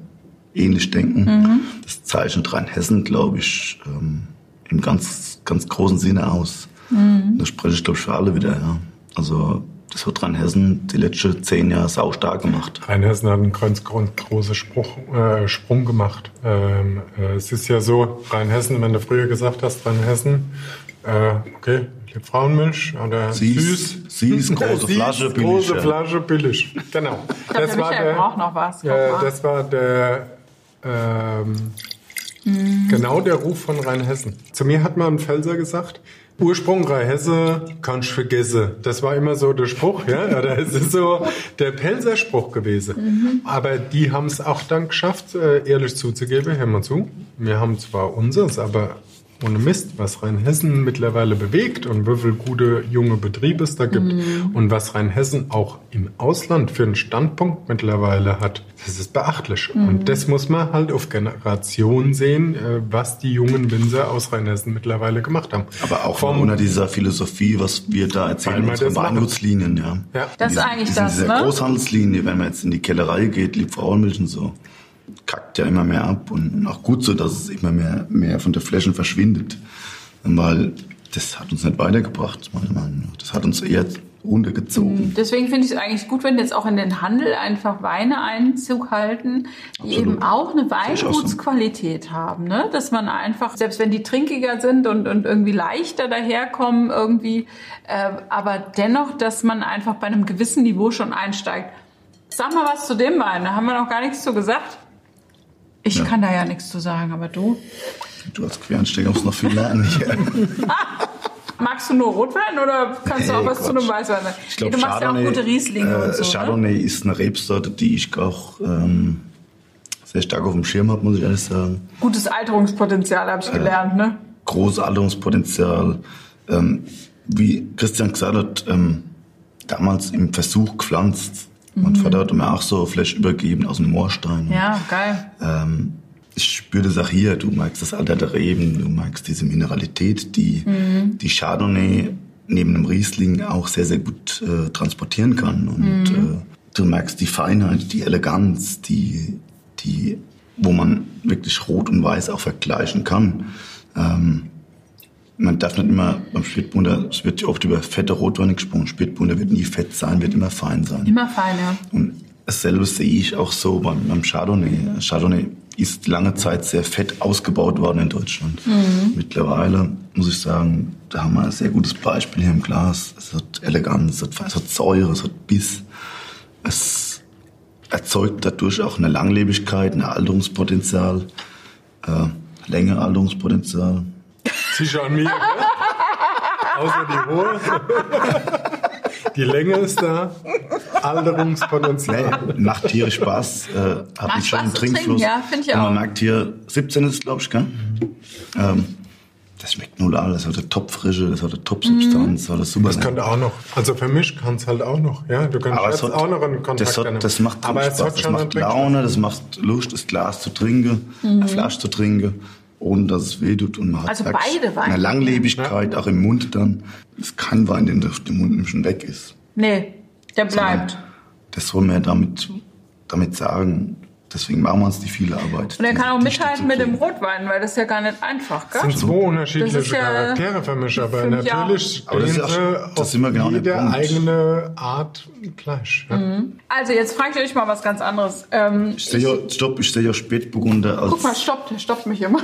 ähnlich denken. Mhm. Das zeichnet Rheinhessen, glaube ich, ähm, im ganz, ganz großen Sinne aus. Mhm. Das spreche ich, glaube ich, für alle wieder. Ja. Also das hat Rheinhessen die letzten zehn Jahre sau stark gemacht. Rheinhessen hat einen ganz, ganz großen Spruch, äh, Sprung gemacht. Ähm, äh, es ist ja so, Rheinhessen, wenn du früher gesagt hast, Rheinhessen, äh, okay, Frauenmilch oder süß. Süß, große Flasche, billig. Große ja. Flasche, billig. Genau. Das, war der, noch was. Ja, das war der, ähm, mm. genau der Ruf von Rheinhessen. Zu mir hat mal ein Pfälzer gesagt, Ursprung Rheinhesse kannst vergessen. Das war immer so der Spruch, ja. Oder es ist so der Pelzer Spruch gewesen. Mhm. Aber die haben es auch dann geschafft, äh, ehrlich zuzugeben, hör mal zu. Wir haben zwar unseres, aber ohne Mist, was Rheinhessen mittlerweile bewegt und wie viele gute junge Betriebe es da gibt mhm. und was Rheinhessen auch im Ausland für einen Standpunkt mittlerweile hat, das ist beachtlich. Mhm. Und das muss man halt auf Generation sehen, äh, was die jungen Winzer aus Rheinhessen mittlerweile gemacht haben. Aber auch Vom, unter dieser Philosophie, was wir da erzählen, unsere Weingutslinien, ja. ja. Das ist eigentlich diese, das, diese ne? Großhandelslinie, wenn man jetzt in die Kellerei geht, Liebfrauenmilch und so kackt ja immer mehr ab und auch gut so, dass es immer mehr, mehr von der Flächen verschwindet. Weil das hat uns nicht weitergebracht, meiner Meinung nach. Das hat uns eher runtergezogen. Mhm. Deswegen finde ich es eigentlich gut, wenn jetzt auch in den Handel einfach Weine Einzug halten, die Absolut. eben auch eine Weingutsqualität so. haben. Ne? Dass man einfach, selbst wenn die trinkiger sind und, und irgendwie leichter daherkommen, irgendwie, äh, aber dennoch, dass man einfach bei einem gewissen Niveau schon einsteigt Sag mal was zu dem Wein, da haben wir noch gar nichts zu gesagt. Ich Ja. kann da ja nichts zu sagen, aber du? Du als Quereinsteiger musst noch viel lernen hier. Magst du nur Rotwein oder kannst du auch was zu Quatsch. einem Weißwein? Ich glaub, du machst ja auch gute Rieslinge äh, und so. Ne? Chardonnay ist eine Rebsorte, die ich auch ähm, sehr stark auf dem Schirm habe, muss ich ehrlich sagen. Gutes Alterungspotenzial, habe ich gelernt, ne? Großes Alterungspotenzial. Ähm, wie Christian gesagt hat, ähm, damals im Versuch gepflanzt. Mein Vater hat mir auch so Flash übergeben aus dem Moorstein. Mhm. Ja, geil. Ähm, ich spüre das auch hier. Du magst das Alter der Reben, du magst diese Mineralität, die die Chardonnay neben dem Riesling auch sehr, sehr gut äh, transportieren kann. Und äh, du merkst die Feinheit, die Eleganz, die, die, wo man wirklich Rot und Weiß auch vergleichen kann. Ähm, man darf nicht immer beim Spätburgunder, es wird oft über fette Rotweine gesprochen. Spätburgunder wird nie fett sein, wird immer fein sein. Immer fein, ja. Und dasselbe sehe ich auch so beim, beim Chardonnay. Chardonnay ist lange Zeit sehr fett ausgebaut worden in Deutschland. Mittlerweile muss ich sagen, da haben wir ein sehr gutes Beispiel hier im Glas. Es hat Eleganz, es hat, es hat Säure, es hat Biss. Es erzeugt dadurch auch eine Langlebigkeit, ein Alterungspotenzial, äh, Länge, Alterungspotenzial. Sicher an mir, ne? Außer die Hohe. Die Länge ist da. Alterungspotenzial. Nee, macht tierisch Spaß. Äh, hat Macht einen schönen Spaß zu trinken, Trinkfluss. ja, find ich Und man auch. merkt hier, 17 ist glaube ich, gell? Ähm, das schmeckt null alles. Das hat eine Topfrische, das hat eine Top-Substanz, das hat eine super. Das könnte auch noch. Also für mich kann es halt auch noch. Ja, du kannst aber jetzt es hat, auch noch einen Kontakt das, hat, das macht Aber es Spaß. hat Das schon macht. Laune, das macht Lust, das Glas zu trinken, eine Flasche zu trinken, ohne dass es weh tut. Und man hat Also wirklich beide Weine. Eine Langlebigkeit, auch im Mund dann. Das ist kein Wein, den auf dem Mund nicht schon weg ist. Nee, der bleibt. Das soll man damit, damit sagen. Deswegen machen wir uns die viele Arbeit. Und er kann auch mithalten mit dem. Rotwein, weil das ist ja gar nicht einfach, gell? Das sind zwei unterschiedliche Charaktere für mich, aber natürlich auch. Aber das ist ja auch- das auf sind wir genau an dem jede Punkt. eigene Art gleich. Ja. Also jetzt frage ich euch mal was ganz anderes. Ähm, Ich sehe ja, stopp, ich sehe ja Spätburgunder als, guck mal, stoppt, der stoppt mich immer.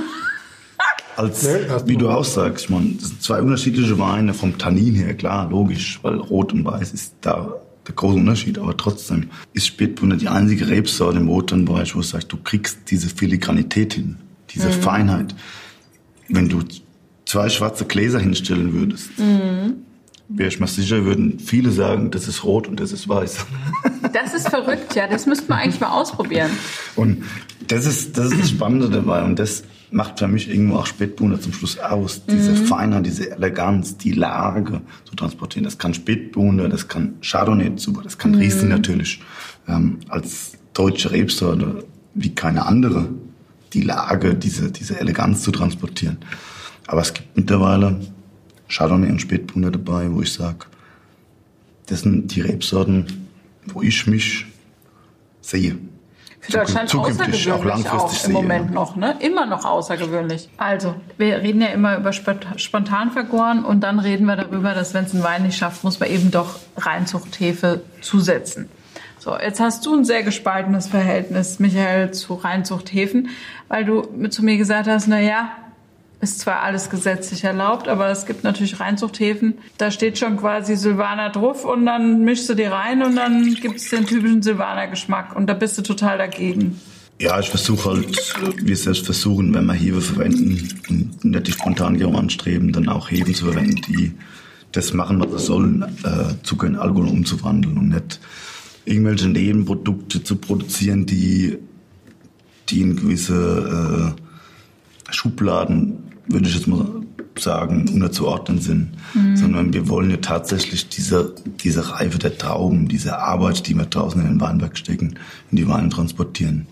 als Nee, wie du auch sagst, man, das sind zwei unterschiedliche Weine vom Tannin her, klar, logisch, weil Rot und Weiß ist da der große Unterschied, aber trotzdem ist Spätburgunder die einzige Rebsorte im Rotweinbereich, wo du sagst, du kriegst diese Filigranität hin, diese Feinheit. Wenn du zwei schwarze Gläser hinstellen würdest, wäre ich mir sicher, würden viele sagen, das ist rot und das ist weiß. Das ist verrückt, ja. Das müsste man eigentlich mal ausprobieren. Und das ist, das ist das Spannende dabei. Und das macht für mich irgendwo auch Spätburgunder zum Schluss aus. Diese Feinheit, diese Eleganz, die Lage zu transportieren. Das kann Spätburgunder, das kann Chardonnay super, das kann Riesling natürlich. Ähm, als deutsche Rebsorte wie keine andere. Die Lage, diese, diese Eleganz zu transportieren. Aber es gibt mittlerweile Chardonnay und Spätburgunder dabei, wo ich sage, das sind die Rebsorten, wo ich mich sehe. Für Deutschland Zukünftig, außergewöhnlich auch langfristig auch im Moment ja. noch, ne? Immer noch außergewöhnlich. Also, wir reden ja immer über spont- spontan vergoren und dann reden wir darüber, dass wenn es ein Wein nicht schafft, muss man eben doch Reinzuchthefe zusetzen. So, jetzt hast du ein sehr gespaltenes Verhältnis, Michael, zu Reinzuchthefen, weil du zu mir gesagt hast, na ja, ist zwar alles gesetzlich erlaubt, aber es gibt natürlich Reinzuchthäfen. Da steht schon quasi Silvaner drauf und dann mischst du die rein und dann gibt es den typischen Silvaner-Geschmack und da bist du total dagegen. Ja, ich versuche halt, wir selbst versuchen, wenn wir Hefe verwenden und nicht die Spontangärung anstreben, dann auch Hefen zu verwenden, die das machen, was sie sollen, äh, Zucker in Alkohol umzuwandeln und nicht irgendwelche Nebenprodukte zu produzieren, die, die in gewisse äh, Schubladen, würde ich jetzt mal sagen, unterzuordnen sind. Sondern wir wollen ja tatsächlich diese, diese Reife der Trauben, diese Arbeit, die wir draußen in den Weinberg stecken, in die Weine transportieren.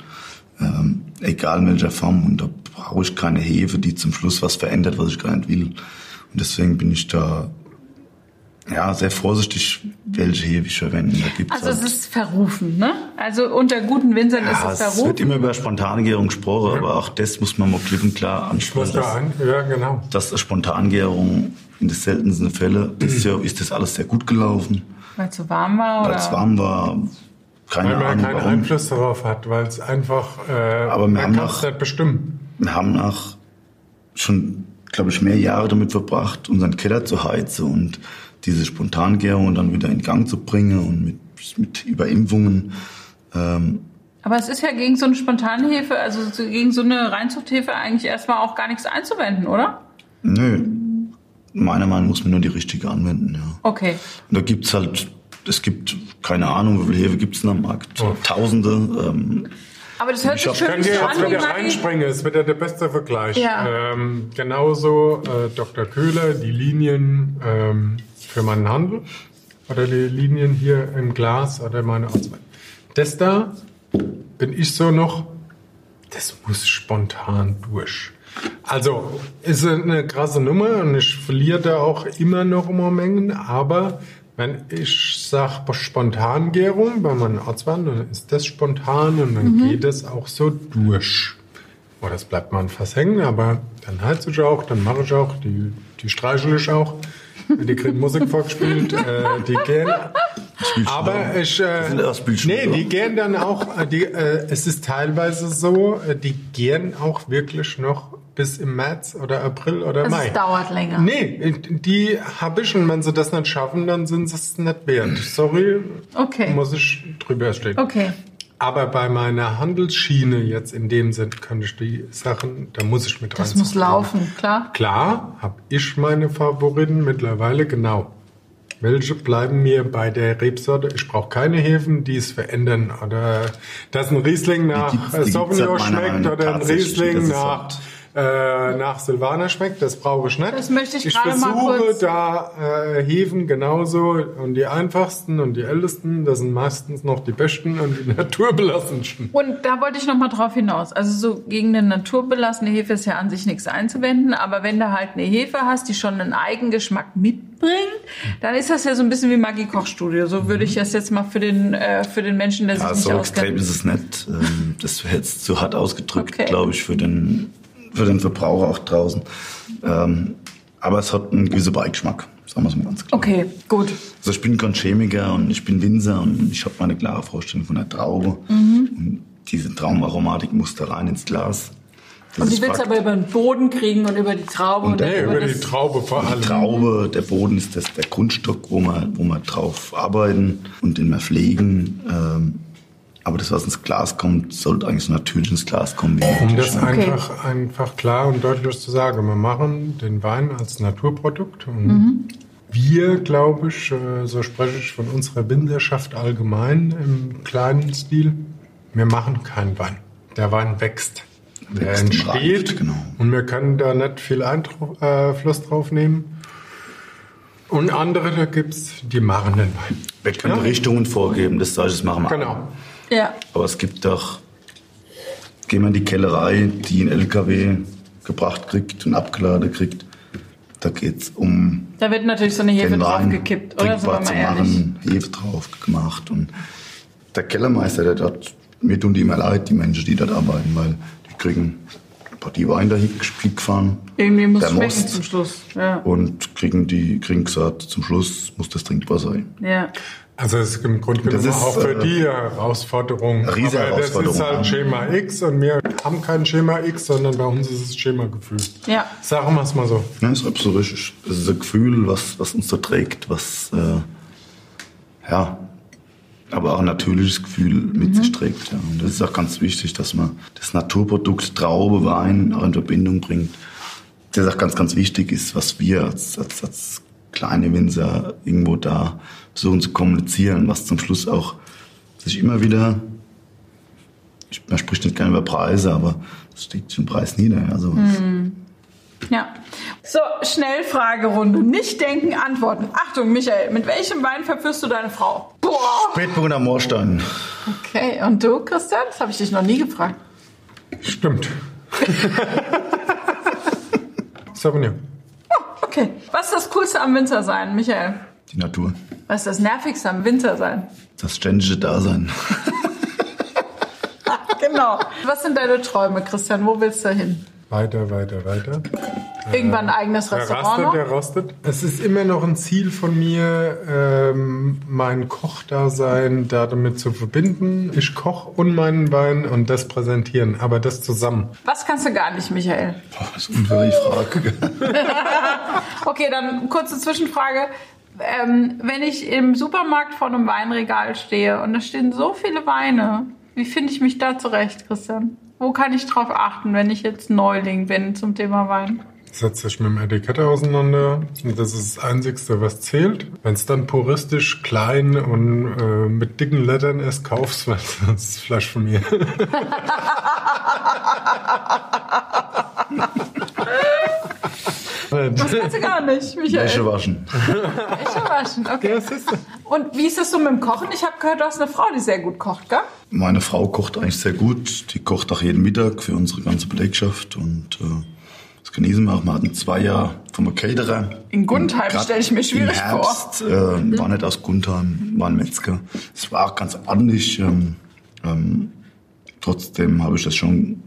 Ähm, egal in welcher Form. Und da brauche ich keine Hefe, die zum Schluss was verändert, was ich gar nicht will. Und deswegen bin ich da ja, sehr vorsichtig, welche Hefe ich verwende. Da gibt's Also es halt- ist verrufen, ne? Also unter guten Winzern ist ja, es es verrufen. wird immer über Spontangärung gesprochen, aber auch das muss man mal klipp und klar Ich muss ansprechen. da ein, ja, genau. dass eine Spontangärung in den seltensten Fällen ist, ja, ist das alles sehr gut gelaufen, Weil es so warm war? weil es warm war. Keine Weil man Ahnung keinen warum. Einfluss darauf hat, weil es einfach, äh, Aber wir haben man kann es noch- nicht bestimmen. Wir haben auch schon, glaube ich, mehr Jahre damit verbracht, unseren Keller zu heizen und diese Spontangärung dann wieder in Gang zu bringen und mit, mit Überimpfungen Ähm, Aber es ist ja gegen so eine Spontanhefe, also so- gegen so eine Reinzuchthefe eigentlich erstmal auch gar nichts einzuwenden, oder? nö, meiner Meinung nach muss man nur die richtige anwenden, ja. Okay. Und da gibt's halt, es gibt, keine Ahnung, wie viel Hefe gibt's denn am Markt? Tausende. Ähm, Aber das hört Ich sich schön jetzt an wie wieder reinspringen? Es wird ja der beste Vergleich. Ja. Ähm, genauso äh, Dr. Köhler, die Linien ähm, für meinen Handel oder die Linien hier im Glas oder meine Auswahl. Das da bin ich so noch, das muss spontan durch. Also, ist eine krasse Nummer und ich verliere da auch immer noch immer Mengen, aber wenn ich sage Spontangärung bei meinen Ortswahlen, dann ist das spontan und dann geht es auch so durch. Oh, das bleibt mal ein Fass hängen, aber dann heiz ich auch, dann mache ich auch, die, die streichel ich auch. Die kriegen Musik vorgespielt, äh, die gehen. Aber ich, äh, das nee, die gehen dann auch, äh, die, äh, es ist teilweise so, äh, die gehen auch wirklich noch bis im März oder April oder Also Mai. es dauert länger. Nee, die habe ich und wenn sie das nicht schaffen, dann sind sie es nicht wert. Sorry, Okay. muss ich drüber stehen. Okay. Aber bei meiner Handelsschiene jetzt in dem Sinn könnte ich die Sachen, da muss ich mit Das rein. muss laufen, klar. Klar, habe ich meine Favoriten mittlerweile genau. Welche bleiben mir bei der Rebsorte? Ich brauche keine Hefen, die es verändern. Oder dass ein Riesling nach Sauvignon schmeckt oder ein Riesling das nach, äh, nach Silvaner schmeckt. Das brauche ich nicht. Das möchte ich ich gerade mal versuche kurz- da äh, Hefen genauso und die einfachsten und die ältesten, das sind meistens noch die besten und die naturbelassensten. Und da wollte ich noch mal drauf hinaus. Also so gegen eine naturbelassene Hefe ist ja an sich nichts einzuwenden, aber wenn du halt eine Hefe hast, die schon einen Eigengeschmack mitbringt, dann ist das ja so ein bisschen wie Maggi Kochstudio. So würde ich das jetzt mal für den äh, für den Menschen, der sich ja, nicht so extrem auskennt. ist es nicht. Ähm, das wäre jetzt zu hart ausgedrückt, Okay. glaube ich, für den, für den Verbraucher auch draußen. Ähm, aber es hat einen gewissen Beigeschmack, sagen wir es mal ganz klar. Okay, gut. Also ich bin kein Chemiker und ich bin Winzer und ich habe meine klare Vorstellung von der Traube. Mhm. Und diese Traumaromatik muss da rein ins Glas. Das Und die willst du aber über den Boden kriegen und über die Traube und, Und Nee, über über die. Traube vor allem. Die Traube, der Boden ist das, der Grundstock, wo wir, wo wir drauf arbeiten und den wir pflegen. Ähm, aber das, was ins Glas kommt, sollte eigentlich so natürlich ins Glas kommen. Wie Um das einfach, einfach klar und deutlich zu sagen, wir machen den Wein als Naturprodukt und wir, glaube ich, äh, so spreche ich von unserer Winzerschaft allgemein im kleinen Stil, wir machen keinen Wein. Der Wein wächst. Der Wächst und entsteht reift, genau. und wir können da nicht viel Einfluss drauf nehmen. Und andere, da gibt's, die machen den Wein. wir können Ja. Richtungen vorgeben, das das machen. wir. Genau. Ja. Aber es gibt doch, gehen wir in die Kellerei, die ein LKW gebracht kriegt und abgeladen kriegt. Da geht's um Da wird natürlich so eine Hefe draufgekippt, oder? Sind wir mal ehrlich. machen, Hefe drauf gemacht. Und der Kellermeister, der dort, mir tun die immer leid, die Menschen, die dort arbeiten, weil die kriegen ein Partie Wein dahin gefahren. Irgendwie muss es schmecken zum Schluss. Ja. Und kriegen die, kriegen gesagt, zum Schluss muss das trinkbar sein. ja. Also es ist im Grunde Das genommen ist, auch für äh, die Herausforderung. riesige Aber das Herausforderung, ist halt ja. Schema X und wir haben kein Schema X, sondern bei uns ist es Schema Gefühl. Ja. Sagen wir es mal so. Ja, ist absolut richtig. Das ist ein Gefühl, was, was uns da trägt, was, äh, ja, aber auch ein natürliches Gefühl mit sich trägt. Ja. Und das ist auch ganz wichtig, dass man das Naturprodukt Traube, Wein auch in Verbindung bringt. Das auch ganz, ganz wichtig ist, was wir als, als, als kleine Winzer irgendwo da versuchen zu kommunizieren, was zum Schluss auch sich immer wieder, ich- man spricht nicht gerne über Preise, aber es steckt schon Preis nieder. Also Ja. So, Schnellfragerunde. Nicht denken, antworten. Achtung, Michael, mit welchem Wein verführst du deine Frau? Boah. Spätburgunder Moorstein. Okay, und du, Christian? Das habe ich dich noch nie gefragt. Stimmt. Sauvignon. Okay. Was ist das Coolste am Winter sein, Michael? Die Natur. Was ist das Nervigste am Winter sein? Das ständige Dasein. Genau. Was sind deine Träume, Christian? Wo willst du hin? Weiter, weiter, weiter. Irgendwann ein eigenes Der Restaurant rastet, noch? der rostet. Es ist immer noch ein Ziel von mir, ähm, mein Kochdasein da damit zu verbinden. Ich koche und meinen Wein und das präsentieren, aber das zusammen. Was kannst du gar nicht, Michael? Boah, das ist eine Frage. Okay, dann kurze Zwischenfrage. Ähm, wenn ich im Supermarkt vor einem Weinregal stehe und da stehen so viele Weine, wie finde ich mich da zurecht, Christian? Wo kann ich drauf achten, wenn ich jetzt Neuling bin zum Thema Wein? Setzt sich mit dem Etikett auseinander. Das ist das Einzigste, was zählt. Wenn es dann puristisch, klein und äh, mit dicken Lettern ist, kaufst du das Fleisch von mir. Das kannst du gar nicht, Michael. Wäsche waschen. Wäsche waschen, okay. Und wie ist das so mit dem Kochen? Ich habe gehört, du hast eine Frau, die sehr gut kocht, gell? Meine Frau kocht eigentlich sehr gut. Die kocht auch jeden Mittag für unsere ganze Belegschaft und äh, das genießen wir auch. Wir hatten zwei Jahre vom Caterer. In Gundheim stelle ich mir schwierig im Herbst, vor. Äh, war nicht aus Gundheim, war ein Metzger. Es war auch ganz ordentlich. Ähm, ähm, trotzdem habe ich das schon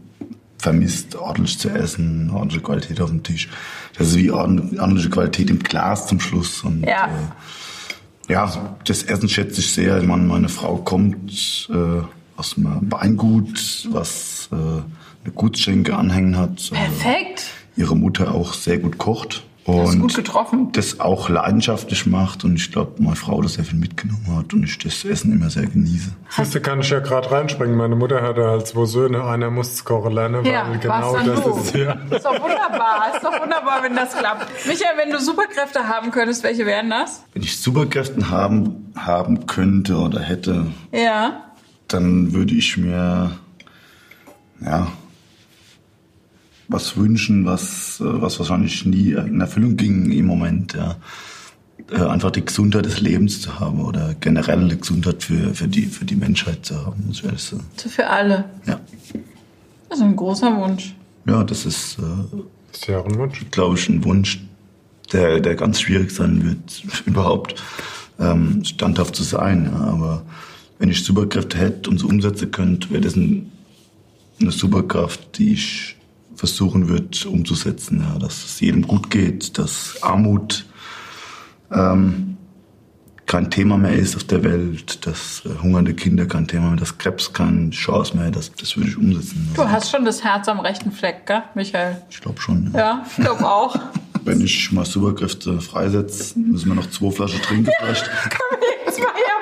vermisst, ordentlich zu essen, ordentliche Qualität auf dem Tisch. Das ist wie ordentliche Qualität im Glas zum Schluss. Und, Ja. Äh, ja, das Essen schätze ich sehr. Ich meine, meine Frau kommt äh, aus einem Weingut, was äh, eine Gutsschenke anhängen hat. Perfekt. Äh, ihre Mutter auch sehr gut kocht. Und gut getroffen. das auch leidenschaftlich macht und ich glaube, meine Frau das sehr viel mitgenommen hat und ich das Essen immer sehr genieße. Siehst du, kann ich ja gerade reinspringen. Meine Mutter hatte halt zwei Söhne. Einer musste kochen lernen, weil Ja, genau das du. ist ja. Ist doch wunderbar, ist doch wunderbar, wenn das klappt. Michael, wenn du Superkräfte haben könntest, welche wären das? Wenn ich Superkräfte haben, haben könnte oder hätte, Ja. dann würde ich mir ja was wünschen, was, äh, was wahrscheinlich nie in Erfüllung ging im Moment. Ja. Äh, Einfach die Gesundheit des Lebens zu haben oder generell die Gesundheit für, für, die, für die Menschheit zu haben, muss ich ehrlich sagen. So für alle. Ja, Das ist ein großer Wunsch. ja das ist, äh, ja auch ein Wunsch. glaube ich, ein Wunsch, der, der ganz schwierig sein wird, überhaupt ähm, standhaft zu sein. Ja. Aber wenn ich Superkräfte hätte und sie umsetzen könnte, wäre das ein, eine Superkraft, die ich versuchen würde umzusetzen. Ja. Dass es jedem gut geht, dass Armut ähm, kein Thema mehr ist auf der Welt, dass äh, hungernde Kinder kein Thema mehr, dass Krebs keine Chance mehr, das, das würde ich umsetzen. Du hast schon das Herz am rechten Fleck, gell, Michael? Ich glaube schon. Ja. Ja, ich glaube auch. Wenn ich mal Superkräfte freisetze, müssen wir noch zwei Flaschen trinken vielleicht. Wir jetzt mal komm.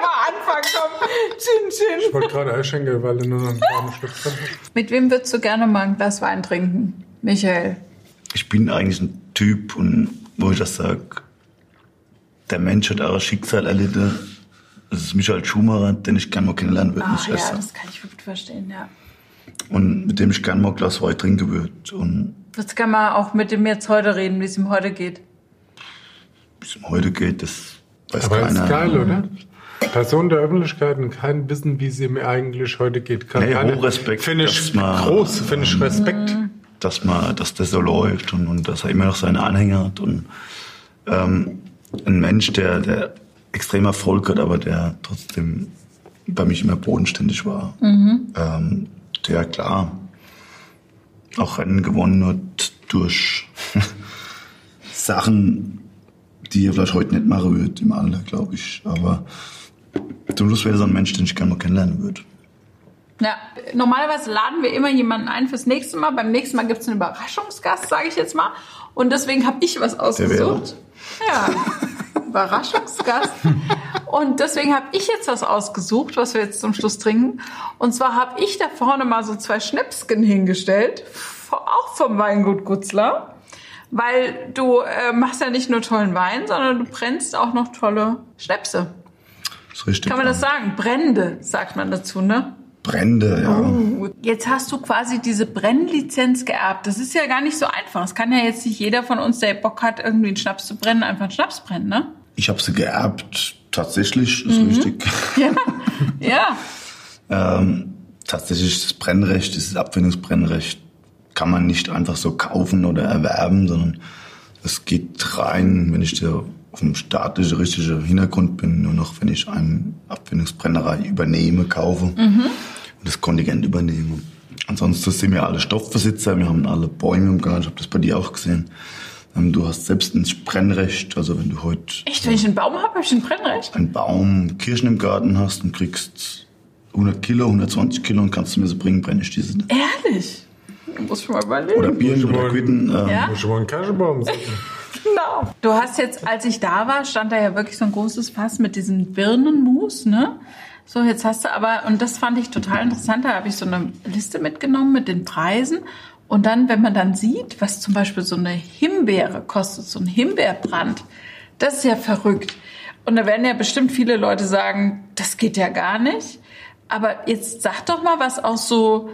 Chin, chin. Ich wollte gerade einschenken, weil du nur noch einen warmen Schluck drin hast. Mit wem würdest du gerne mal ein Glas Wein trinken, Michael? Ich bin eigentlich ein Typ, und wo ich das sage, der Mensch hat auch ein Schicksal erlitten. Das ist Michael Schumacher, den ich gerne mal kennenlernen würde, Ah ehrlich ja, sagen. das kann ich gut verstehen, ja. Und mit dem ich gerne mal ein Glas Wein trinken würde. Und Jetzt kann man auch mit dem jetzt heute reden, wie es ihm heute geht. wie es ihm heute geht, das weiß Aber keiner. ist geil, oder? Person der Öffentlichkeit und kein Wissen, wie sie mir eigentlich heute geht. Kann Nee, keine- Hochrespekt, Finde ich groß, finde ich Respekt. dass man, dass das so läuft und, und dass er immer noch seine Anhänger hat und ähm, ein Mensch, der, der extrem Erfolg hat, aber der trotzdem bei mich immer bodenständig war. Ähm, der klar auch Rennen gewonnen hat durch Sachen, die er vielleicht heute nicht machen würde im Alter, glaube ich. Aber zum Schluss wäre so ein Mensch, den ich gerne mal kennenlernen würde. Ja, normalerweise laden wir immer jemanden ein fürs nächste Mal. Beim nächsten Mal gibt es einen Überraschungsgast, sage ich jetzt mal. Und deswegen habe ich was ausgesucht. Ja, Überraschungsgast. Und deswegen habe ich jetzt was ausgesucht, was wir jetzt zum Schluss trinken. Und zwar habe ich da vorne mal so zwei Schnäpsken hingestellt, auch vom Weingut Gutzler. Weil du äh, machst ja nicht nur tollen Wein, sondern du brennst auch noch tolle Schnäpse. Ist richtig. Kann man das sagen? Brände, sagt man dazu, ne? Brände, ja. Oh. Jetzt hast du quasi diese Brennlizenz geerbt. Das ist ja gar nicht so einfach. Es kann ja jetzt nicht jeder von uns, der Bock hat, irgendwie einen Schnaps zu brennen, einfach einen Schnaps brennen, ne? Ich habe sie geerbt, tatsächlich, ist Mhm. richtig. Ja. Ähm, tatsächlich das Brennrecht, dieses Abfindungsbrennrecht, kann man nicht einfach so kaufen oder erwerben, sondern es geht rein, wenn ich der auf einem staatlichen, richtigen Hintergrund bin, nur noch, wenn ich eine Abfindungsbrennerei übernehme, kaufe und das Kontingent übernehme. Ansonsten sind wir alle Stoffbesitzer, wir haben alle Bäume im Garten, ich habe das bei dir auch gesehen. Ähm, Du hast selbst ein Brennrecht, also wenn du heute Echt, wenn ich einen Baum habe, habe ich ein Brennrecht? einen Baum Kirschen im Garten hast und kriegst 100 Kilo, 120 Kilo und kannst du mir so bringen, brenne ich diese. Ehrlich? Du musst schon mal überlegen. Oder Muss ich oder mal- Quitten. Ähm, Ja? Muss ich mal einen Kaschebaum setzen. Genau. Du hast jetzt, als ich da war, stand da ja wirklich so ein großes Fass mit diesem Birnenmus, ne? So, jetzt hast du aber, und das fand ich total interessant, da habe ich so eine Liste mitgenommen mit den Preisen. Und dann, wenn man dann sieht, was zum Beispiel so eine Himbeere kostet, so ein Himbeerbrand, das ist ja verrückt. Und da werden ja bestimmt viele Leute sagen, das geht ja gar nicht. Aber jetzt sag doch mal, was aus so,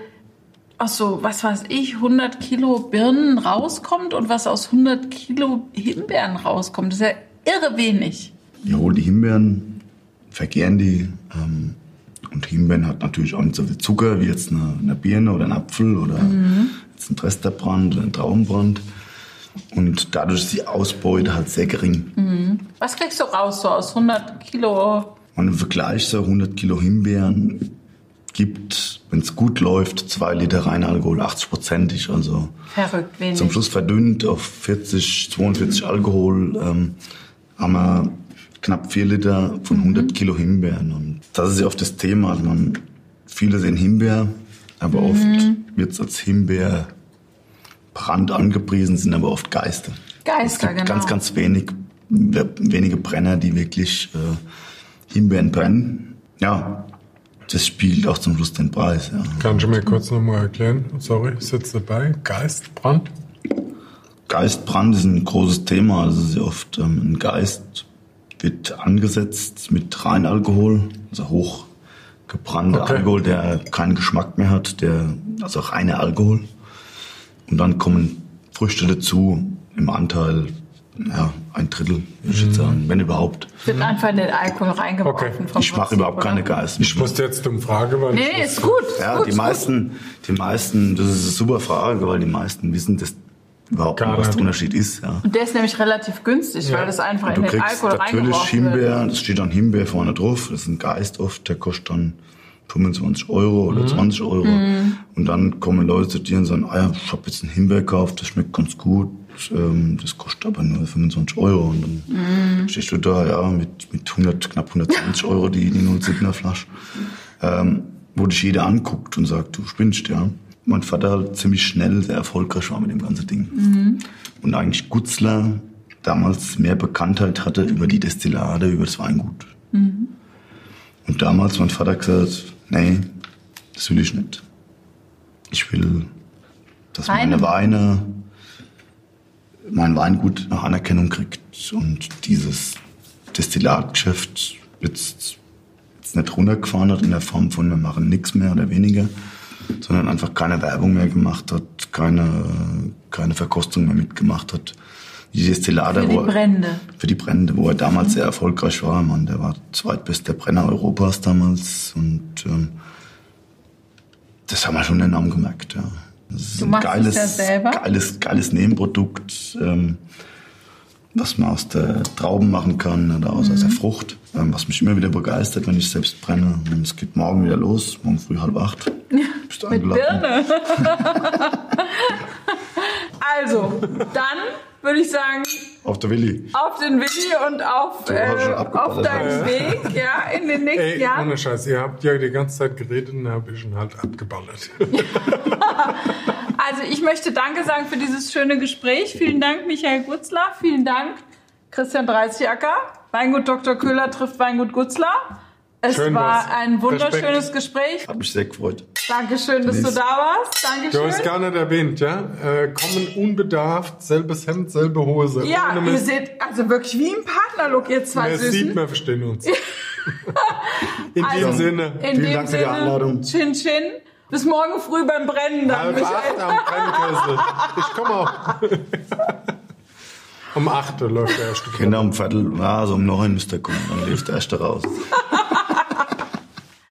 aus so, was weiß ich, 100 Kilo Birnen rauskommt und was aus 100 Kilo Himbeeren rauskommt. Das ist ja irre wenig. Ja, hol die Himbeeren, vergären die. Ähm, und Himbeeren hat natürlich auch nicht so viel Zucker wie jetzt eine, eine Birne oder ein Apfel oder Mhm. jetzt ein Dresderbrand oder ein Traubenbrand. Und dadurch ist die Ausbeute halt sehr gering. Was kriegst du raus so aus 100 Kilo? Und im Vergleich so 100 Kilo Himbeeren gibt, wenn es gut läuft, zwei Liter Reinalkohol, 80-prozentig. Also Verrückt wenig. zum Schluss verdünnt auf 40, 42 Alkohol ähm, haben wir knapp vier Liter von 100 Kilo Himbeeren. Und das ist ja oft das Thema. Also man, viele sehen Himbeer, aber oft wird es als Himbeerbrand angepriesen, sind aber oft Geister. Geister, es gibt genau. ganz, ganz wenig, wenige Brenner, die wirklich äh, Himbeeren brennen. Ja, das spiegelt auch zum Schluss den Preis. Ja. Kannst du mir kurz nochmal erklären? Sorry, ich sitze dabei. Geistbrand? Geistbrand ist ein großes Thema. Also sehr oft ähm, ein Geist wird angesetzt mit Reinalkohol, also hochgebrannter Okay. Alkohol, der keinen Geschmack mehr hat, der also reiner Alkohol. Und dann kommen Früchte dazu im Anteil ja, ein Drittel, würde ich jetzt sagen, wenn überhaupt. Wird einfach in den Alkohol reingeworfen. Okay. Ich mache überhaupt keine oder? Geister. Ich musste jetzt dumm fragen, weil Nee, ist gut. Ja, gut, die ist meisten, die meisten, das ist eine super Frage, weil die meisten wissen das überhaupt Gar nicht, was der Unterschied ist. Ja. gut. Und der ist nämlich relativ günstig, Ja. weil das einfach Und in du den kriegst Alkohol natürlich reingeworfen wird. Himbeer, es steht dann Himbeer vorne drauf, das ist ein Geist oft, der kostet dann 25 Euro Mhm. oder 20 Euro. Und dann kommen Leute zu dir und sagen, ah ja, ich habe jetzt einen Himbeer gekauft, das schmeckt ganz gut, ähm, das kostet aber nur 25 Euro. Und dann Mhm. stehst du da, ja, mit, mit 100, knapp 120 Euro die, die 0,7er Flasche. Ähm, wo dich jeder anguckt und sagt, du spinnst, ja. Mein Vater halt ziemlich schnell sehr erfolgreich war mit dem ganzen Ding. Und eigentlich Gutzler damals mehr Bekanntheit hatte über die Destillate, über das Weingut. Und damals mein Vater gesagt, nee, das will ich nicht. Ich will, dass meine Weine, mein Weingut noch Anerkennung kriegt und dieses Destillatgeschäft jetzt, jetzt nicht runtergefahren hat in der Form von wir machen nichts mehr oder weniger, sondern einfach keine Werbung mehr gemacht hat, keine, keine Verkostung mehr mitgemacht hat. Die Destillate, Für die wo er- Brände. für die Brände, wo er damals sehr erfolgreich war. Man, der war zweitbester Brenner Europas damals und ähm, das haben wir schon enorm gemerkt. Ja. Das ist Du ein geiles, ja selber? geiles, geiles Nebenprodukt, ähm, was man aus der Trauben machen kann oder aus, Mhm. aus der Frucht, ähm, was mich immer wieder begeistert, wenn ich selbst brenne. Und es geht morgen wieder los, morgen früh halb acht. Bist du Mit? Birne. also, dann würde ich sagen, Auf der Willi. auf den Willi und auf, schon äh, auf deinen Weg, ja, in den nächsten Ey, Jahren. ohne Scheiß, ihr habt ja die ganze Zeit geredet und habe ich ihn halt abgeballert. Also ich möchte Danke sagen für dieses schöne Gespräch. Vielen Dank, Michael Gutzler. Vielen Dank, Christian Dreißjacker. Weingut Dr. Köhler trifft Weingut Gutzler. Es Schön war war's. ein wunderschönes Respekt. Gespräch. Hat mich sehr gefreut. Dankeschön, dass du Denise. da warst. Du hast Dankeschön. gar nicht erwähnt, ja? Äh, kommen unbedarft, selbes Hemd, selbe Hose. Ja, ihr seht also wirklich wie im Partnerlook, ihr zwei Wer sieht, Süßen. wir verstehen uns. In Also, diesem Sinne, In vielen dem Dank für die Sinne, Einladung. Chin Chin. Bis morgen früh beim Brennen dann, halb Michael. acht am Brennkessel. Ich komme auch. um acht läuft der erste. Kinder um Viertel, ja, so um neun müsste er kommen, dann lief der erste raus.